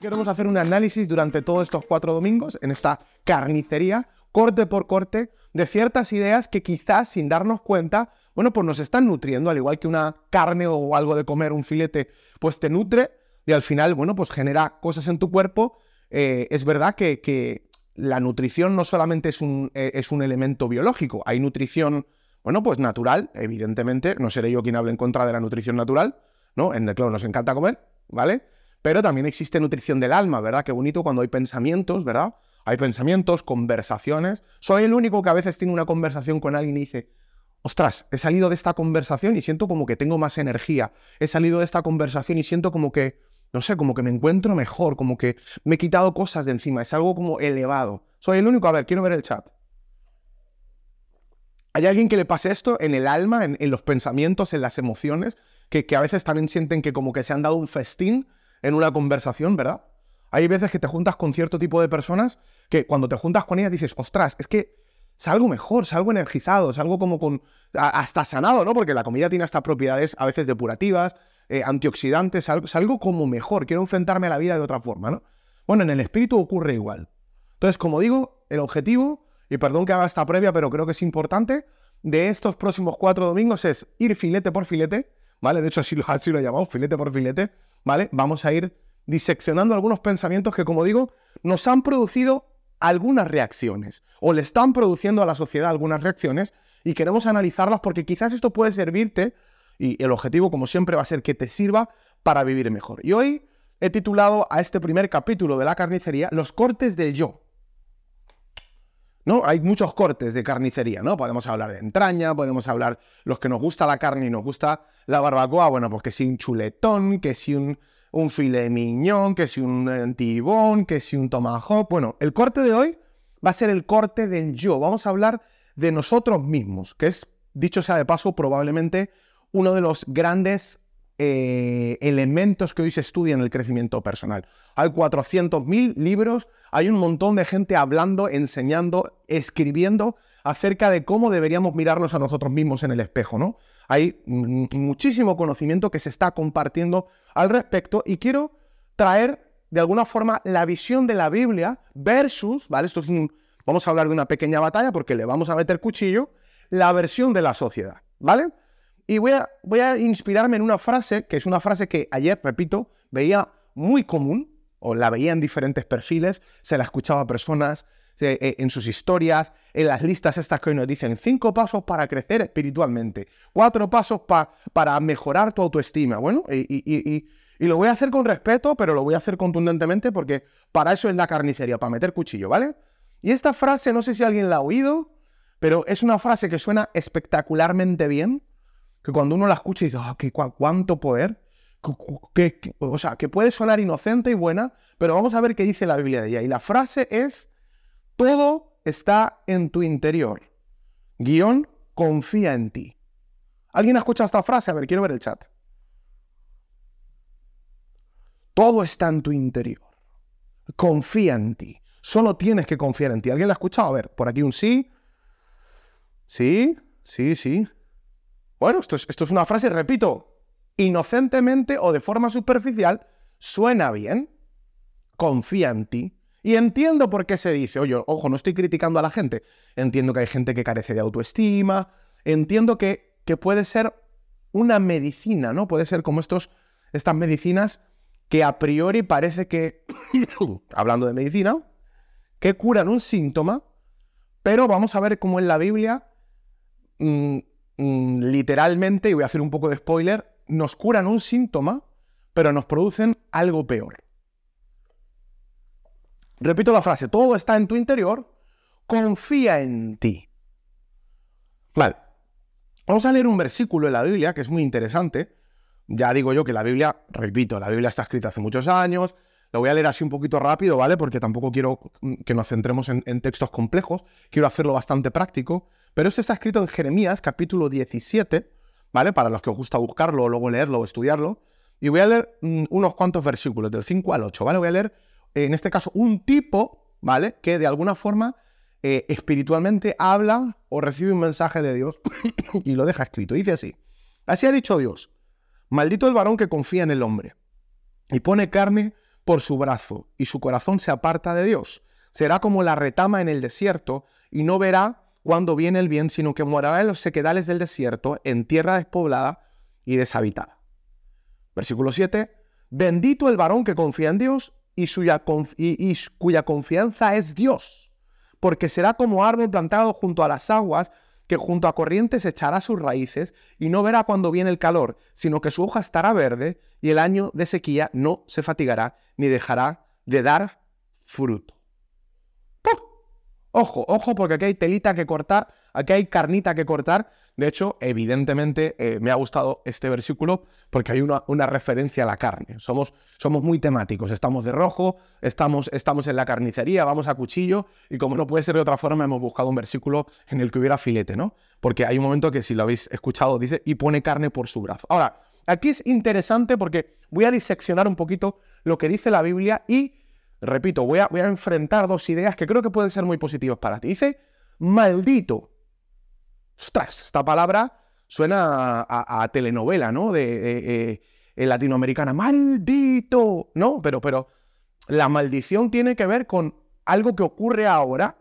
Queremos hacer un análisis durante todos estos cuatro domingos en esta carnicería, corte por corte, de ciertas ideas que quizás sin darnos cuenta, bueno, pues nos están nutriendo, al igual que una carne o algo de comer, un filete, pues te nutre y al final, bueno, pues genera cosas en tu cuerpo. Eh, es verdad que, la nutrición no solamente es un, eh, es un elemento biológico, hay nutrición, bueno, pues natural, evidentemente, no seré yo quien hable en contra de la nutrición natural, ¿no? En el claro nos encanta comer, ¿vale? Pero también existe nutrición del alma, ¿verdad? Qué bonito cuando hay pensamientos, ¿verdad? Hay pensamientos, conversaciones. Soy el único que a veces tiene una conversación con alguien y dice, ostras, he salido de esta conversación y siento como que tengo más energía. He salido de esta conversación y siento como que, no sé, como que me encuentro mejor, como que me he quitado cosas de encima. Es algo como elevado. Soy el único. A ver, quiero ver el chat. ¿Hay alguien que le pase esto en el alma, en, los pensamientos, en las emociones? Que, que, a veces también sienten que como que se han dado un festín en una conversación, ¿verdad? Hay veces que te juntas con cierto tipo de personas que cuando te juntas con ellas dices, ostras, es que salgo mejor, salgo energizado, salgo como con. hasta sanado, ¿no? Porque la comida tiene hasta propiedades a veces depurativas, eh, antioxidantes, salgo, como mejor, quiero enfrentarme a la vida de otra forma, ¿no? Bueno, en el espíritu ocurre igual. Entonces, como digo, el objetivo, y perdón que haga esta previa, pero creo que es importante, de estos próximos cuatro domingos es ir filete por filete, ¿vale? De hecho, así lo, así lo he llamado, filete por filete, Vamos a ir diseccionando algunos pensamientos que, como digo, nos han producido algunas reacciones o le están produciendo a la sociedad algunas reacciones y queremos analizarlas porque quizás esto puede servirte y el objetivo, como siempre, va a ser que te sirva para vivir mejor. Y hoy he titulado a este primer capítulo de la carnicería Los cortes del yo. ¿No? Hay muchos cortes de carnicería, ¿no? Podemos hablar de entraña, podemos hablar los que nos gusta la carne y nos gusta la barbacoa, bueno, pues que si un chuletón, que si un, un filet miñón, que si un tibón, que si un tomahawk. Bueno, el corte de hoy va a ser el corte del yo. Vamos a hablar de nosotros mismos, que es, dicho sea de paso, probablemente uno de los grandes eh, elementos que hoy se estudia en el crecimiento personal. Hay 400.000 libros, hay un montón de gente hablando, enseñando, escribiendo acerca de cómo deberíamos mirarnos a nosotros mismos en el espejo, ¿no? Hay muchísimo conocimiento que se está compartiendo al respecto y quiero traer de alguna forma la visión de la Biblia versus, ¿vale? Esto es un, vamos a hablar de una pequeña batalla porque le vamos a meter cuchillo, la versión de la sociedad, ¿vale? Y voy a, voy a inspirarme en una frase, que es una frase que ayer, repito, veía muy común, o la veía en diferentes perfiles, se la escuchaba a personas eh, en sus historias, en las listas estas que hoy nos dicen, cinco pasos para crecer espiritualmente, cuatro pasos para mejorar tu autoestima. Bueno, y, y, lo voy a hacer con respeto, pero lo voy a hacer contundentemente porque para eso es la carnicería, para meter cuchillo, ¿vale? Y esta frase, no sé si alguien la ha oído, pero es una frase que suena espectacularmente bien que cuando uno la escucha dice, ah, qué, cuánto poder, o sea, que puede sonar inocente y buena, pero vamos a ver qué dice la Biblia de ella. Y la frase es, todo está en tu interior. Guión, confía en ti. ¿Alguien ha escuchado esta frase? A ver, quiero ver el chat. Todo está en tu interior. Confía en ti. Solo tienes que confiar en ti. ¿Alguien la ha escuchado? A ver, por aquí un sí. Sí, sí, sí. Bueno, esto es, una frase, repito, inocentemente o de forma superficial, suena bien. Confía en ti. Y entiendo por qué se dice, oye, ojo, no estoy criticando a la gente. Entiendo que hay gente que carece de autoestima. Entiendo que, que puede ser una medicina, ¿no? Puede ser como estos, estas medicinas que a priori parece que, hablando de medicina, que curan un síntoma, pero vamos a ver cómo en la Biblia mm, Mm, literalmente, y voy a hacer un poco de spoiler, nos curan un síntoma, pero nos producen algo peor. Repito la frase, todo está en tu interior, confía en ti. Vale, vamos a leer un versículo en la Biblia que es muy interesante. Ya digo yo que la Biblia, repito, la Biblia está escrita hace muchos años, lo voy a leer así un poquito rápido, ¿vale? Porque tampoco quiero que nos centremos en, textos complejos, quiero hacerlo bastante práctico. Pero esto está escrito en Jeremías, capítulo 17, ¿vale? Para los que os gusta buscarlo, luego leerlo o estudiarlo. Y voy a leer mm, unos cuantos versículos, del 5 al 8, ¿vale? Voy a leer, en este caso, un tipo, ¿vale? Que de alguna forma eh, espiritualmente habla o recibe un mensaje de Dios y lo deja escrito. Dice así, así ha dicho Dios, maldito el varón que confía en el hombre y pone carne por su brazo y su corazón se aparta de Dios. Será como la retama en el desierto y no verá cuando viene el bien, sino que morará en los sequedales del desierto, en tierra despoblada y deshabitada. Versículo 7. Bendito el varón que confía en Dios y, y cuya confianza es Dios, porque será como árbol plantado junto a las aguas, que junto a corrientes echará sus raíces y no verá cuando viene el calor, sino que su hoja estará verde y el año de sequía no se fatigará ni dejará de dar fruto. Ojo, ojo, porque aquí hay telita que cortar, aquí hay carnita que cortar. De hecho, evidentemente eh, me ha gustado este versículo porque hay una, referencia a la carne. Somos, somos muy temáticos, estamos de rojo, estamos, estamos en la carnicería, vamos a cuchillo y como no puede ser de otra forma, hemos buscado un versículo en el que hubiera filete, ¿no? Porque hay un momento que si lo habéis escuchado dice, y pone carne por su brazo. Ahora, aquí es interesante porque voy a diseccionar un poquito lo que dice la Biblia y repito, voy a, voy a enfrentar dos ideas que creo que pueden ser muy positivas para ti. Dice, maldito. Ostras, esta palabra suena a, telenovela, ¿no? De, eh, latinoamericana. Maldito. No, pero, pero la maldición tiene que ver con algo que ocurre ahora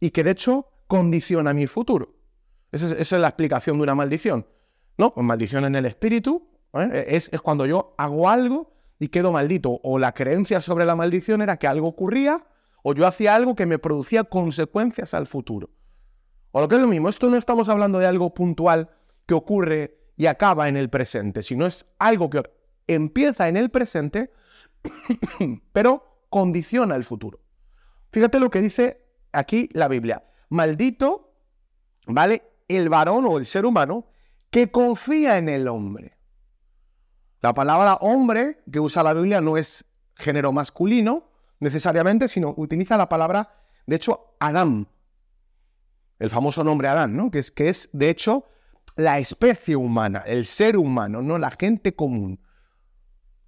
y que de hecho condiciona mi futuro. Esa es, la explicación de una maldición. ¿No? Pues maldición en el espíritu ¿eh? es, es cuando yo hago algo y quedo maldito. O la creencia sobre la maldición era que algo ocurría o yo hacía algo que me producía consecuencias al futuro. Lo que es lo mismo, esto no estamos hablando de algo puntual que ocurre y acaba en el presente, sino es algo que empieza en el presente, pero condiciona el futuro. Fíjate lo que dice aquí la Biblia. Maldito, ¿vale? El varón o el ser humano que confía en el hombre. La palabra hombre que usa la Biblia no es género masculino necesariamente, sino utiliza la palabra, de hecho, Adán. El famoso nombre Adán, ¿no? Que es, que es, de hecho, la especie humana, el ser humano, no la gente común.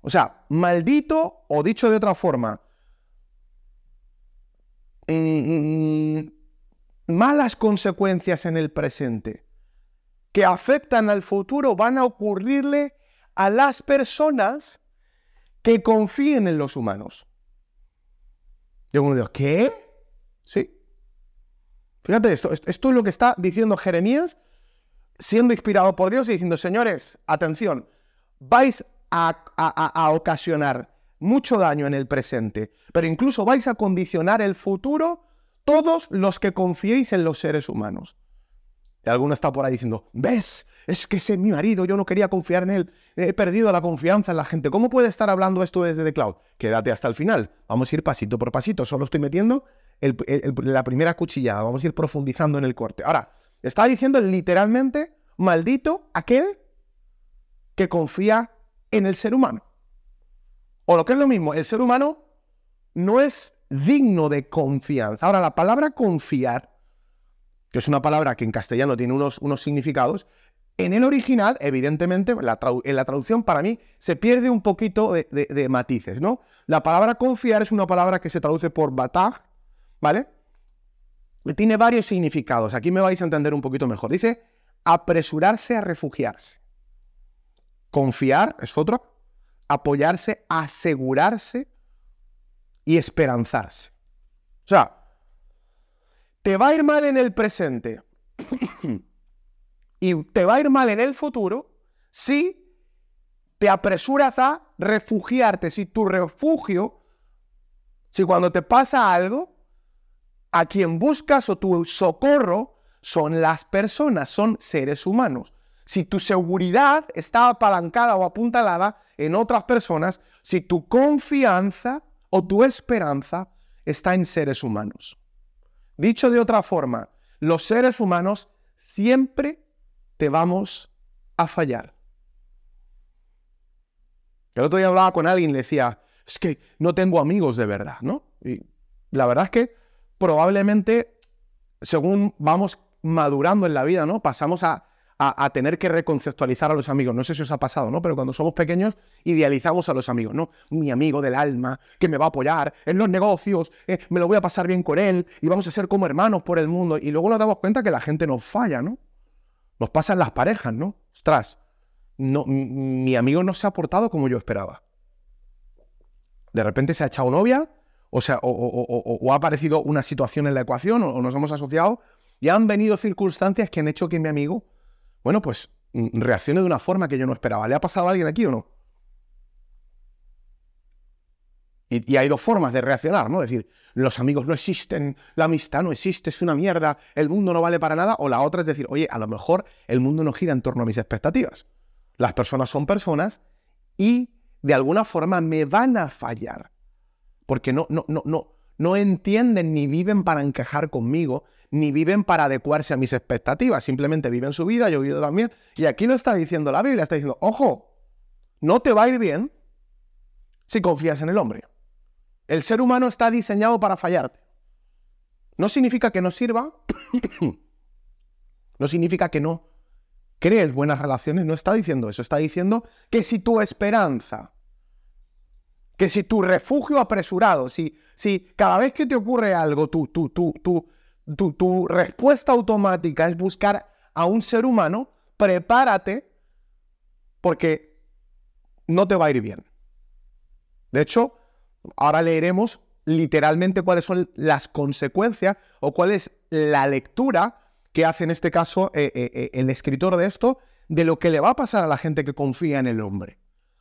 O sea, maldito, o dicho de otra forma, mm, malas consecuencias en el presente que afectan al futuro van a ocurrirle a las personas que confíen en los humanos. Y uno dice, ¿qué? Sí. Fíjate esto, esto es lo que está diciendo Jeremías, siendo inspirado por Dios y diciendo, señores, atención, vais a, ocasionar mucho daño en el presente, pero incluso vais a condicionar el futuro todos los que confiéis en los seres humanos. Y alguno está por ahí diciendo, ¿ves? es que ese es mi marido, yo no quería confiar en él, he perdido la confianza en la gente. ¿Cómo puede estar hablando esto desde The Cloud? Quédate hasta el final, vamos a ir pasito por pasito, solo estoy metiendo la primera cuchillada, vamos a ir profundizando en el corte. Ahora, está diciendo literalmente, maldito aquel que confía en el ser humano. O lo que es lo mismo, el ser humano no es digno de confianza. Ahora, la palabra confiar, que es una palabra que en castellano tiene unos, unos significados, en el original, evidentemente, en la traducción para mí se pierde un poquito de, matices, ¿no? La palabra confiar es una palabra que se traduce por batag, ¿vale? Tiene varios significados. Aquí me vais a entender un poquito mejor. Dice apresurarse a refugiarse. Confiar es otro. Apoyarse, asegurarse y esperanzarse. O sea, te va a ir mal en el presente. y te va a ir mal en el futuro si te apresuras a refugiarte, si tu refugio, si cuando te pasa algo, a quien buscas o tu socorro son las personas, son seres humanos. Si tu seguridad está apalancada o apuntalada en otras personas, si tu confianza o tu esperanza está en seres humanos. Dicho de otra forma, los seres humanos siempre te vamos a fallar. El otro día hablaba con alguien y le decía, es que no tengo amigos de verdad, ¿no? Y la verdad es que probablemente, según vamos madurando en la vida, ¿no? Pasamos a, tener que reconceptualizar a los amigos. No sé si os ha pasado, ¿no? Pero cuando somos pequeños, idealizamos a los amigos, ¿no? Mi amigo del alma, que me va a apoyar en los negocios, eh, me lo voy a pasar bien con él y vamos a ser como hermanos por el mundo. Y luego nos damos cuenta que la gente nos falla, ¿no? Nos pasan las parejas, ¿no? Ostras, no, mi amigo no se ha portado como yo esperaba. De repente se ha echado novia, o, sea, o, ha aparecido una situación en la ecuación, o, nos hemos asociado, y han venido circunstancias que han hecho que mi amigo, bueno, pues mm, reaccione de una forma que yo no esperaba. ¿Le ha pasado a alguien aquí o no? Y, hay dos formas de reaccionar, ¿no? Es decir, los amigos no existen, la amistad no existe, es una mierda, el mundo no vale para nada. O la otra es decir, oye, a lo mejor el mundo no gira en torno a mis expectativas. Las personas son personas y de alguna forma me van a fallar. Porque no, no, no, no, no entienden ni viven para encajar conmigo, ni viven para adecuarse a mis expectativas. Simplemente viven su vida, yo vivo la mía. Y aquí lo está diciendo la Biblia, está diciendo, ojo, no te va a ir bien si confías en el hombre. El ser humano está diseñado para fallarte. No significa que no sirva, no significa que no crees buenas relaciones, no está diciendo eso, está diciendo que si tu esperanza, que si tu refugio apresurado, si, si cada vez que te ocurre algo, tu, tu, tu, tu, tu respuesta automática es buscar a un ser humano, prepárate porque no te va a ir bien. De hecho, Ahora leeremos literalmente cuáles son las consecuencias o cuál es la lectura que hace en este caso eh, eh, eh, el escritor de esto de lo que le va a pasar a la gente que confía en el hombre.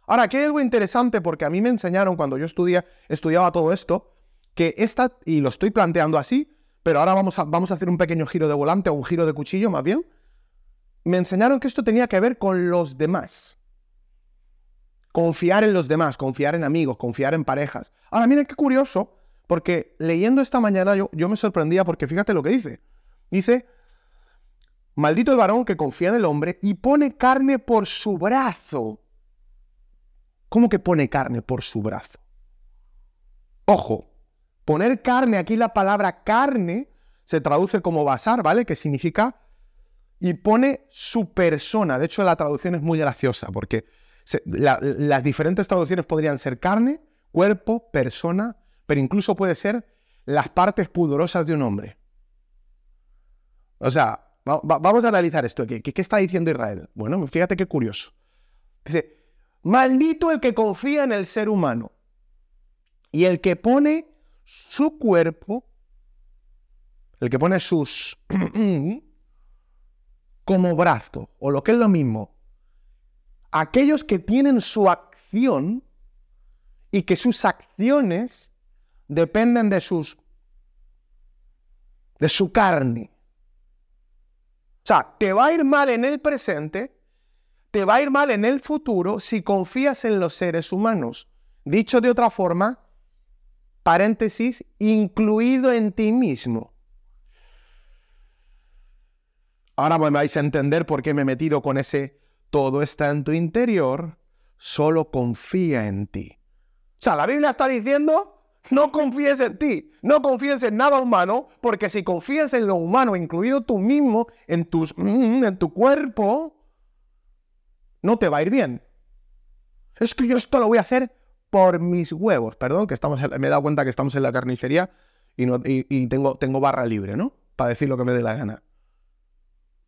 Ahora, aquí hay algo interesante porque a mí me enseñaron cuando yo estudia, estudiaba todo esto, que esta, y lo estoy planteando así, pero ahora vamos a, vamos a hacer un pequeño giro de volante o un giro de cuchillo más bien, me enseñaron que esto tenía que ver con los demás. Confiar en los demás, confiar en amigos, confiar en parejas. Ahora, miren qué curioso, porque leyendo esta mañana yo, yo me sorprendía porque fíjate lo que dice. Dice, maldito el varón que confía en el hombre y pone carne por su brazo. ¿Cómo que pone carne por su brazo? Ojo, poner carne, aquí la palabra carne se traduce como basar, ¿vale? Que significa y pone su persona. De hecho, la traducción es muy graciosa porque las diferentes traducciones podrían ser carne, cuerpo, persona, pero incluso puede ser las partes pudorosas de un hombre. O sea, vamos a analizar esto. ¿Qué, ¿Qué, está diciendo Israel? Bueno, fíjate qué curioso. Dice, maldito el que confía en el ser humano y el que pone su cuerpo, el que pone sus como brazo, o lo que es lo mismo, aquellos que tienen su acción y que sus acciones dependen de sus de su carne. O sea, te va a ir mal en el presente, te va a ir mal en el futuro si confías en los seres humanos. Dicho de otra forma, paréntesis, incluido en ti mismo. Ahora me vais a entender por qué me he metido con ese todo está en tu interior, solo confía en ti. O sea, la Biblia está diciendo, no confíes en ti, no confíes en nada humano, porque si confías en lo humano, incluido tú mismo, en, tus, mm, en tu cuerpo, no te va a ir bien. Es que yo esto lo voy a hacer por mis huevos. Perdón, que estamos me he dado cuenta que estamos en la carnicería y, no, y tengo, tengo barra libre, ¿no? Para decir lo que me dé la gana.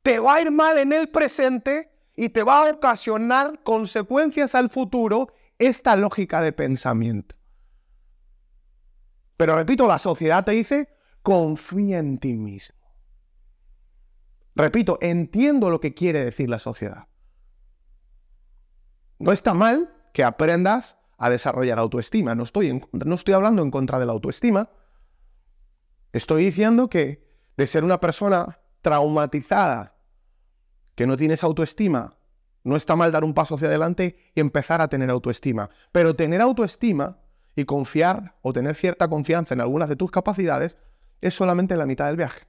Te va a ir mal en el presente y te va a ocasionar consecuencias al futuro esta lógica de pensamiento. Pero repito, la sociedad te dice, confía en ti mismo. Repito, entiendo lo que quiere decir la sociedad. No está mal que aprendas a desarrollar autoestima. No estoy, no estoy hablando en contra de la autoestima. Estoy diciendo que de ser una persona traumatizada que no tienes autoestima, no está mal dar un paso hacia adelante y empezar a tener autoestima. Pero tener autoestima y confiar o tener cierta confianza en algunas de tus capacidades es solamente la mitad del viaje.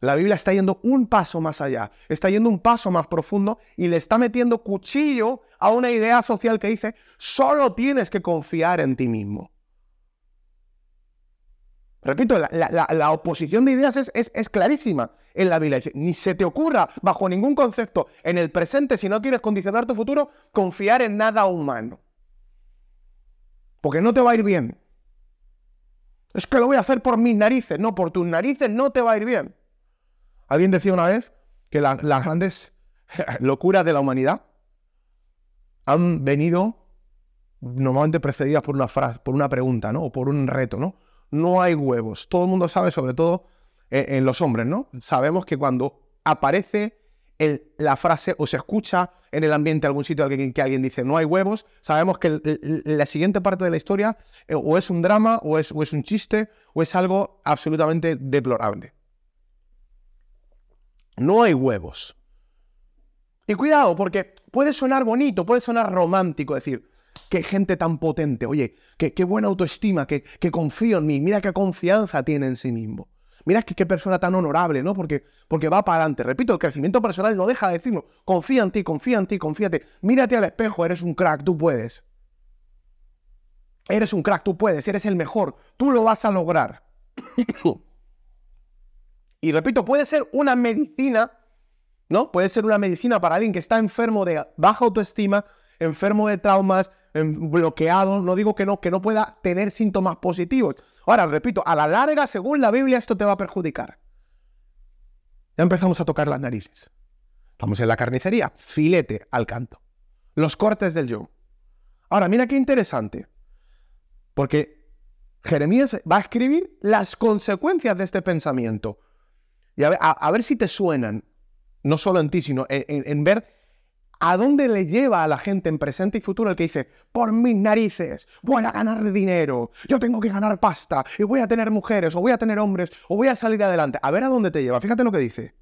La Biblia está yendo un paso más allá, está yendo un paso más profundo y le está metiendo cuchillo a una idea social que dice, solo tienes que confiar en ti mismo. Repito, la, oposición de ideas es, es, clarísima en la Biblia. Ni se te ocurra, bajo ningún concepto, en el presente, si no quieres condicionar tu futuro, confiar en nada humano. Porque no te va a ir bien. Es que lo voy a hacer por mis narices. No, por tus narices no te va a ir bien. Alguien decía una vez que las grandes locuras de la humanidad han venido normalmente precedidas por una frase, por una pregunta, ¿no? O por un reto, ¿no? No hay huevos. Todo el mundo sabe, sobre todo en los hombres, ¿no? Sabemos que cuando aparece la frase o se escucha en el ambiente algún sitio que, que alguien dice no hay huevos, sabemos que la siguiente parte de la historia eh, o es un drama es, o es un chiste o es algo absolutamente deplorable. No hay huevos. Y cuidado, porque puede sonar bonito, puede sonar romántico decir, qué gente tan potente, oye, qué, qué buena autoestima, que, confío en mí, mira qué confianza tiene en sí mismo. Mira qué, qué persona tan honorable, ¿no? Porque, porque va para adelante. Repito, el crecimiento personal no deja de decirlo. Confía en ti, confía en ti, confíate. Mírate al espejo, eres un crack, tú puedes. Eres un crack, tú puedes, eres el mejor, tú lo vas a lograr. y repito, puede ser una medicina ¿no? Puede ser una medicina para alguien que está enfermo de baja autoestima, enfermo de traumas, bloqueado. No digo que no, que no pueda tener síntomas positivos. Ahora, repito, a la larga, según la Biblia, esto te va a perjudicar. Ya empezamos a tocar las narices. Estamos en la carnicería, filete al canto. Los cortes del yo. Ahora, mira qué interesante. Porque Jeremías va a escribir las consecuencias de este pensamiento. Y a ver si te suenan no solo en ti, sino en, ver a dónde le lleva a la gente en presente y futuro el que dice, por mis narices, voy a ganar dinero, yo tengo que ganar pasta, y voy a tener mujeres, o voy a tener hombres, o voy a salir adelante. A ver a dónde te lleva. Fíjate lo que dice.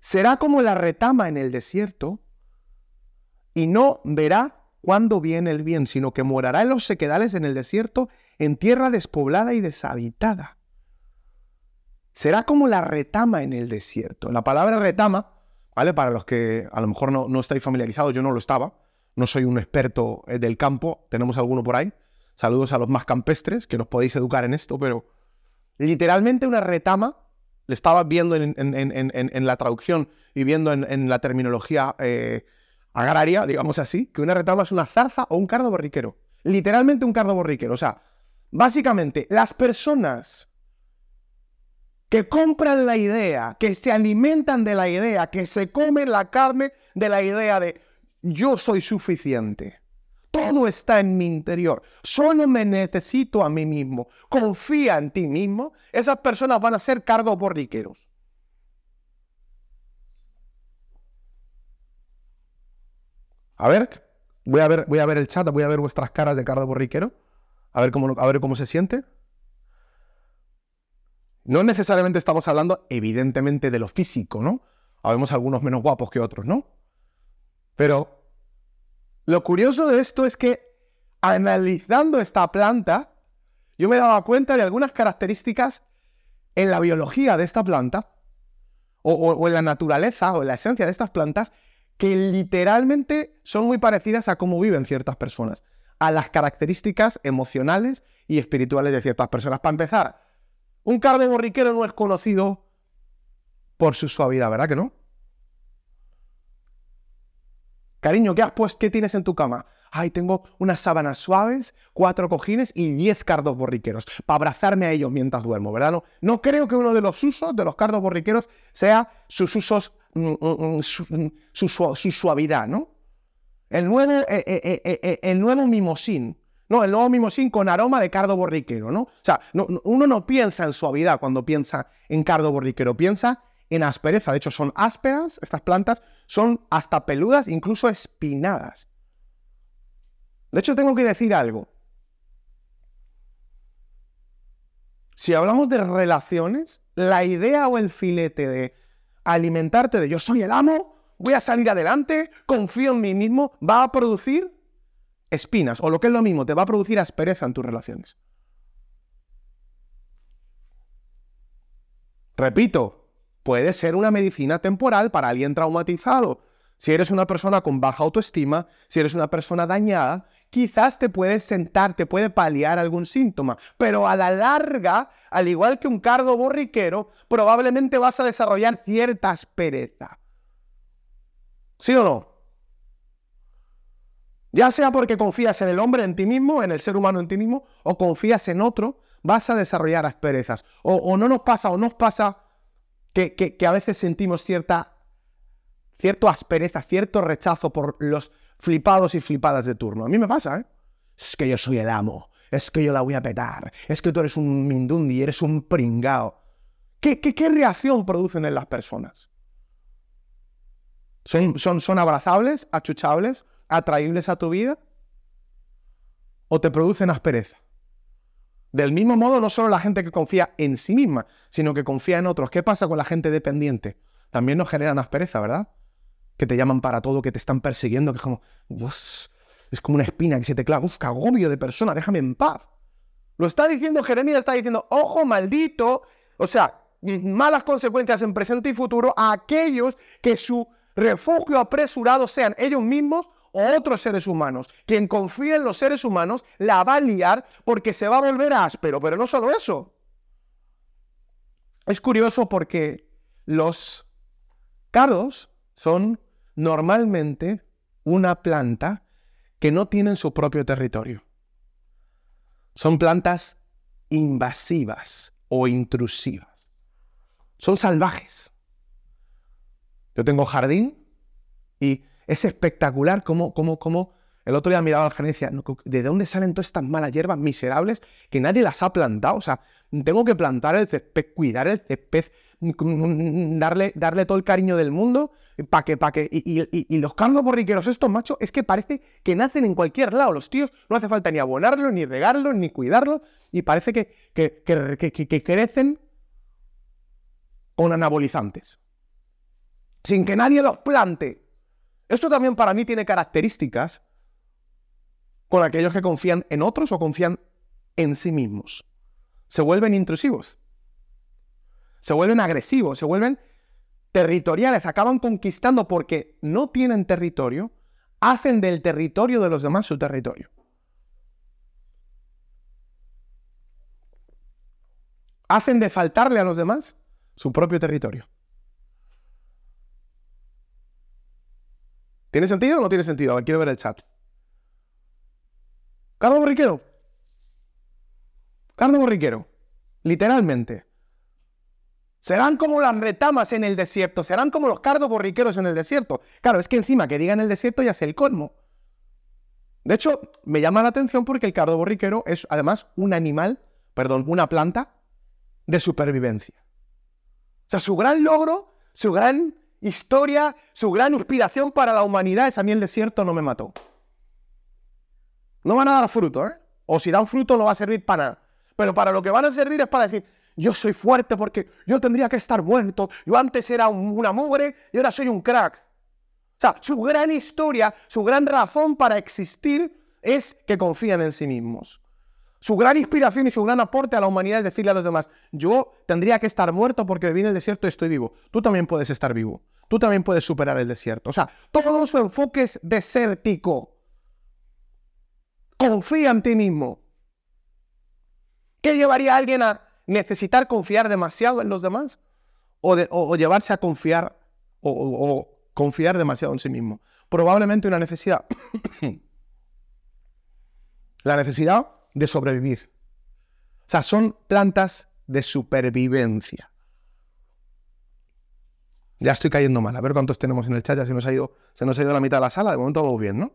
Será como la retama en el desierto, y no verá cuándo viene el bien, sino que morará en los sequedales en el desierto, en tierra despoblada y deshabitada será como la retama en el desierto. La palabra retama, ¿vale? Para los que a lo mejor no, no estáis familiarizados, yo no lo estaba, no soy un experto eh, del campo, tenemos alguno por ahí. Saludos a los más campestres, que nos podéis educar en esto, pero literalmente una retama, le estaba viendo en, la traducción y viendo en, la terminología eh, agraria, digamos así, que una retama es una zarza o un cardo borriquero. Literalmente un cardo borriquero. O sea, básicamente, las personas que compran la idea, que se alimentan de la idea, que se comen la carne de la idea de yo soy suficiente. Todo está en mi interior. Solo me necesito a mí mismo. Confía en ti mismo. Esas personas van a ser cargos borriqueros. A ver, voy a ver, voy a ver el chat, voy a ver vuestras caras de cardo borriquero. A ver cómo, a ver cómo se siente. No necesariamente estamos hablando, evidentemente, de lo físico, ¿no? Habemos algunos menos guapos que otros, ¿no? Pero lo curioso de esto es que analizando esta planta, yo me daba cuenta de algunas características en la biología de esta planta, o, en la naturaleza, o en la esencia de estas plantas, que literalmente son muy parecidas a cómo viven ciertas personas, a las características emocionales y espirituales de ciertas personas. Para empezar, un cardo borriquero no es conocido por su suavidad, ¿verdad que no? Cariño, ¿qué has puesto? ¿Qué tienes en tu cama? Ay, tengo unas sábanas suaves, cuatro cojines y diez cardos borriqueros para abrazarme a ellos mientras duermo, ¿verdad? No, no creo que uno de los usos de los cardos borriqueros sea sus usos, mm, mm, mm, su, suavidad, ¿no? El nuevo, eh, eh, eh, el nuevo mimosín, no, el nuevo mimosín con aroma de cardo borriquero, ¿no? O sea, uno no piensa en suavidad cuando piensa en cardo borriquero, piensa en aspereza. De hecho, son ásperas, estas plantas, son hasta peludas, incluso espinadas. De hecho, tengo que decir algo. Si hablamos de relaciones, la idea o el filete de alimentarte de yo soy el amo, voy a salir adelante, confío en mí mismo, va a producir espinas, o lo que es lo mismo, te va a producir aspereza en tus relaciones. Repito, puede ser una medicina temporal para alguien traumatizado. Si eres una persona con baja autoestima, si eres una persona dañada, quizás te puede sentar, te puede paliar algún síntoma, pero a la larga, al igual que un cardo borriquero, probablemente vas a desarrollar cierta aspereza. ¿Sí o no? Ya sea porque confías en el hombre, en ti mismo, en el ser humano, en ti mismo, o confías en otro, vas a desarrollar asperezas. O, no nos pasa, o nos pasa que, a veces sentimos cierta, cierta aspereza, cierto rechazo por los flipados y flipadas de turno. A mí me pasa, ¿eh? Es que yo soy el amo, es que yo la voy a petar, es que tú eres un mindundi, eres un pringao. ¿Qué, qué, reacción producen en las personas? ¿Son, son, ¿Son abrazables, achuchables, atraíbles a tu vida? ¿O te producen aspereza? Del mismo modo, no solo la gente que confía en sí misma, sino que confía en otros. ¿Qué pasa con la gente dependiente? También nos generan aspereza, ¿verdad? Que te llaman para todo, que te están persiguiendo, que es como, es como una espina que se te clava. Uf, agobio de persona, déjame en paz. Lo está diciendo Jeremías, está diciendo, ojo maldito, o sea, malas consecuencias en presente y futuro a aquellos que su refugio apresurado sean ellos mismos otros seres humanos. Quien confía en los seres humanos la va a liar porque se va a volver áspero. Pero no solo eso. Es curioso porque los cardos son normalmente una planta que no tienen su propio territorio. Son plantas invasivas o intrusivas. Son salvajes. Yo tengo jardín y es espectacular cómo, cómo, cómo el otro día miraba a la gerencia, ¿de dónde salen todas estas malas hierbas miserables que nadie las ha plantado? O sea, tengo que plantar el césped, cuidar el césped, darle, darle todo el cariño del mundo para que, que, y, los cardos borriqueros estos, machos, es que parece que nacen en cualquier lado. Los tíos no hace falta ni abonarlos, ni regarlos, ni cuidarlos, y parece que, que, que crecen con anabolizantes. Sin que nadie los plante. Esto también para mí tiene características con aquellos que confían en otros o confían en sí mismos. Se vuelven intrusivos, se vuelven agresivos, se vuelven territoriales, acaban conquistando porque no tienen territorio, hacen del territorio de los demás su territorio. Hacen de faltarle a los demás su propio territorio. ¿Tiene sentido o no tiene sentido? A ver, quiero ver el chat. Carlos Borriquero. Carlos Borriquero. Literalmente. Serán como las retamas en el desierto, serán como los cardos borriqueros en el desierto. Claro, es que encima que digan el desierto ya es el colmo. De hecho, me llama la atención porque el cardo borriquero es además un animal, perdón, una planta de supervivencia. O sea, su gran logro, su gran historia, su gran inspiración para la humanidad es a mí el desierto no me mató. No van a dar fruto, ¿eh? O si dan fruto no va a servir para nada. Pero para lo que van a servir es para decir, yo soy fuerte porque yo tendría que estar muerto. Yo antes era una mugre y ahora soy un crack. O sea, su gran historia, su gran razón para existir es que confían en sí mismos. Su gran inspiración y su gran aporte a la humanidad es decirle a los demás, yo tendría que estar muerto porque viví en el desierto y estoy vivo. Tú también puedes estar vivo. Tú también puedes superar el desierto. O sea, todo su enfoque es desértico. Confía en ti mismo. ¿Qué llevaría a alguien a necesitar confiar demasiado en los demás? ¿O, llevarse a confiar o confiar demasiado en sí mismo? Probablemente una necesidad. La necesidad de sobrevivir. O sea, son plantas de supervivencia. Ya estoy cayendo mal. A ver cuántos tenemos en el chat. Ya se nos ha ido, se nos ha ido la mitad de la sala. De momento vamos bien, ¿no?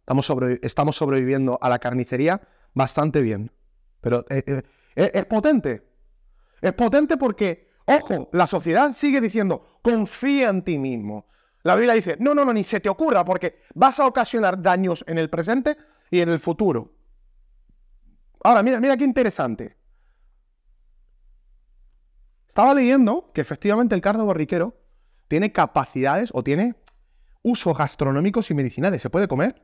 Estamos, estamos sobreviviendo a la carnicería bastante bien. Pero eh, eh, es potente. Es potente porque, ojo, la sociedad sigue diciendo, confía en ti mismo. La Biblia dice, no, no, no, ni se te ocurra porque vas a ocasionar daños en el presente y en el futuro. Ahora, mira, mira qué interesante. Estaba leyendo que efectivamente el cardo borriquero tiene capacidades o tiene usos gastronómicos y medicinales. Se puede comer.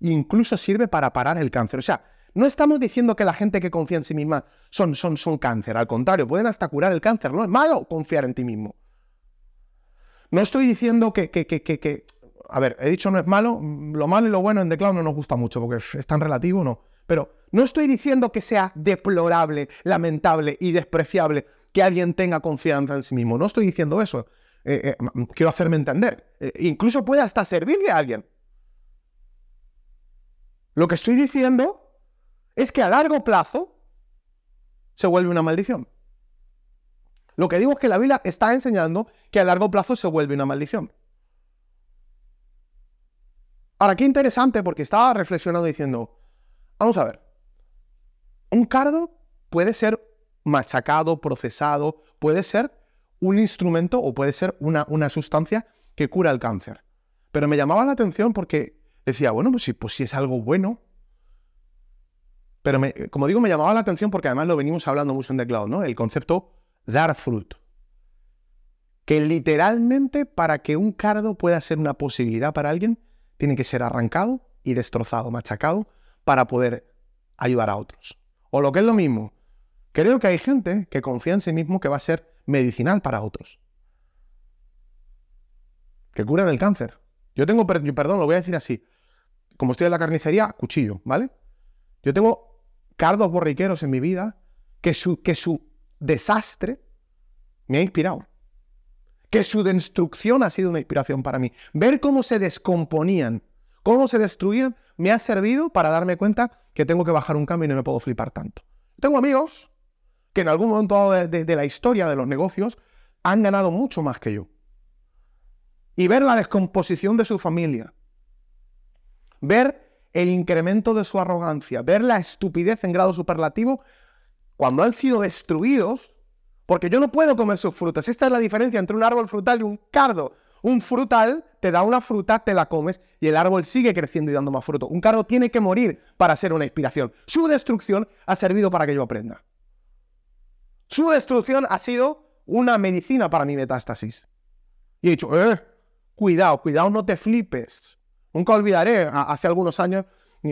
incluso sirve para parar el cáncer. O sea, no estamos diciendo que la gente que confía en sí misma son, son, son cáncer. Al contrario, pueden hasta curar el cáncer. No es malo confiar en ti mismo. No estoy diciendo que, que, que, que, A ver, he dicho no es malo. Lo malo y lo bueno en The no nos gusta mucho porque es tan relativo, no. Pero no estoy diciendo que sea deplorable, lamentable y despreciable que alguien tenga confianza en sí mismo. No estoy diciendo eso. Eh, eh, quiero hacerme entender. Eh, incluso puede hasta servirle a alguien. Lo que estoy diciendo es que a largo plazo se vuelve una maldición. Lo que digo es que la Biblia está enseñando que a largo plazo se vuelve una maldición. Ahora, qué interesante porque estaba reflexionando diciendo, vamos a ver, un cardo puede ser machacado, procesado, puede ser un instrumento o puede ser una, una sustancia que cura el cáncer. Pero me llamaba la atención porque decía, bueno, pues si, pues si es algo bueno. Pero como digo, me llamaba la atención porque además lo venimos hablando mucho en The Cloud, ¿no? El concepto dar fruto. Que literalmente para que un cardo pueda ser una posibilidad para alguien, tiene que ser arrancado y destrozado, machacado, para poder ayudar a otros. O lo que es lo mismo, creo que hay gente que confía en sí mismo que va a ser medicinal para otros. Que curan el cáncer. Yo tengo, perdón, lo voy a decir así. Como estoy en la carnicería, cuchillo, ¿vale? Yo tengo cardos borriqueros en mi vida que su, que su desastre me ha inspirado. Que su destrucción ha sido una inspiración para mí. Ver cómo se descomponían, cómo se destruían, me ha servido para darme cuenta que tengo que bajar un cambio y no me puedo flipar tanto. Tengo amigos que en algún momento de la historia de los negocios han ganado mucho más que yo y ver la descomposición de su familia, ver el incremento de su arrogancia, ver la estupidez en grado superlativo cuando han sido destruidos, porque yo no puedo comer sus frutas. Esta es la diferencia entre un árbol frutal y un cardo. Un frutal te da una fruta, te la comes y el árbol sigue creciendo y dando más fruto. Un cardo tiene que morir para ser una inspiración. Su destrucción ha servido para que yo aprenda. Su destrucción ha sido una medicina para mi metástasis. Y he dicho, eh, cuidado, cuidado, no te flipes. Nunca olvidaré, hace algunos años,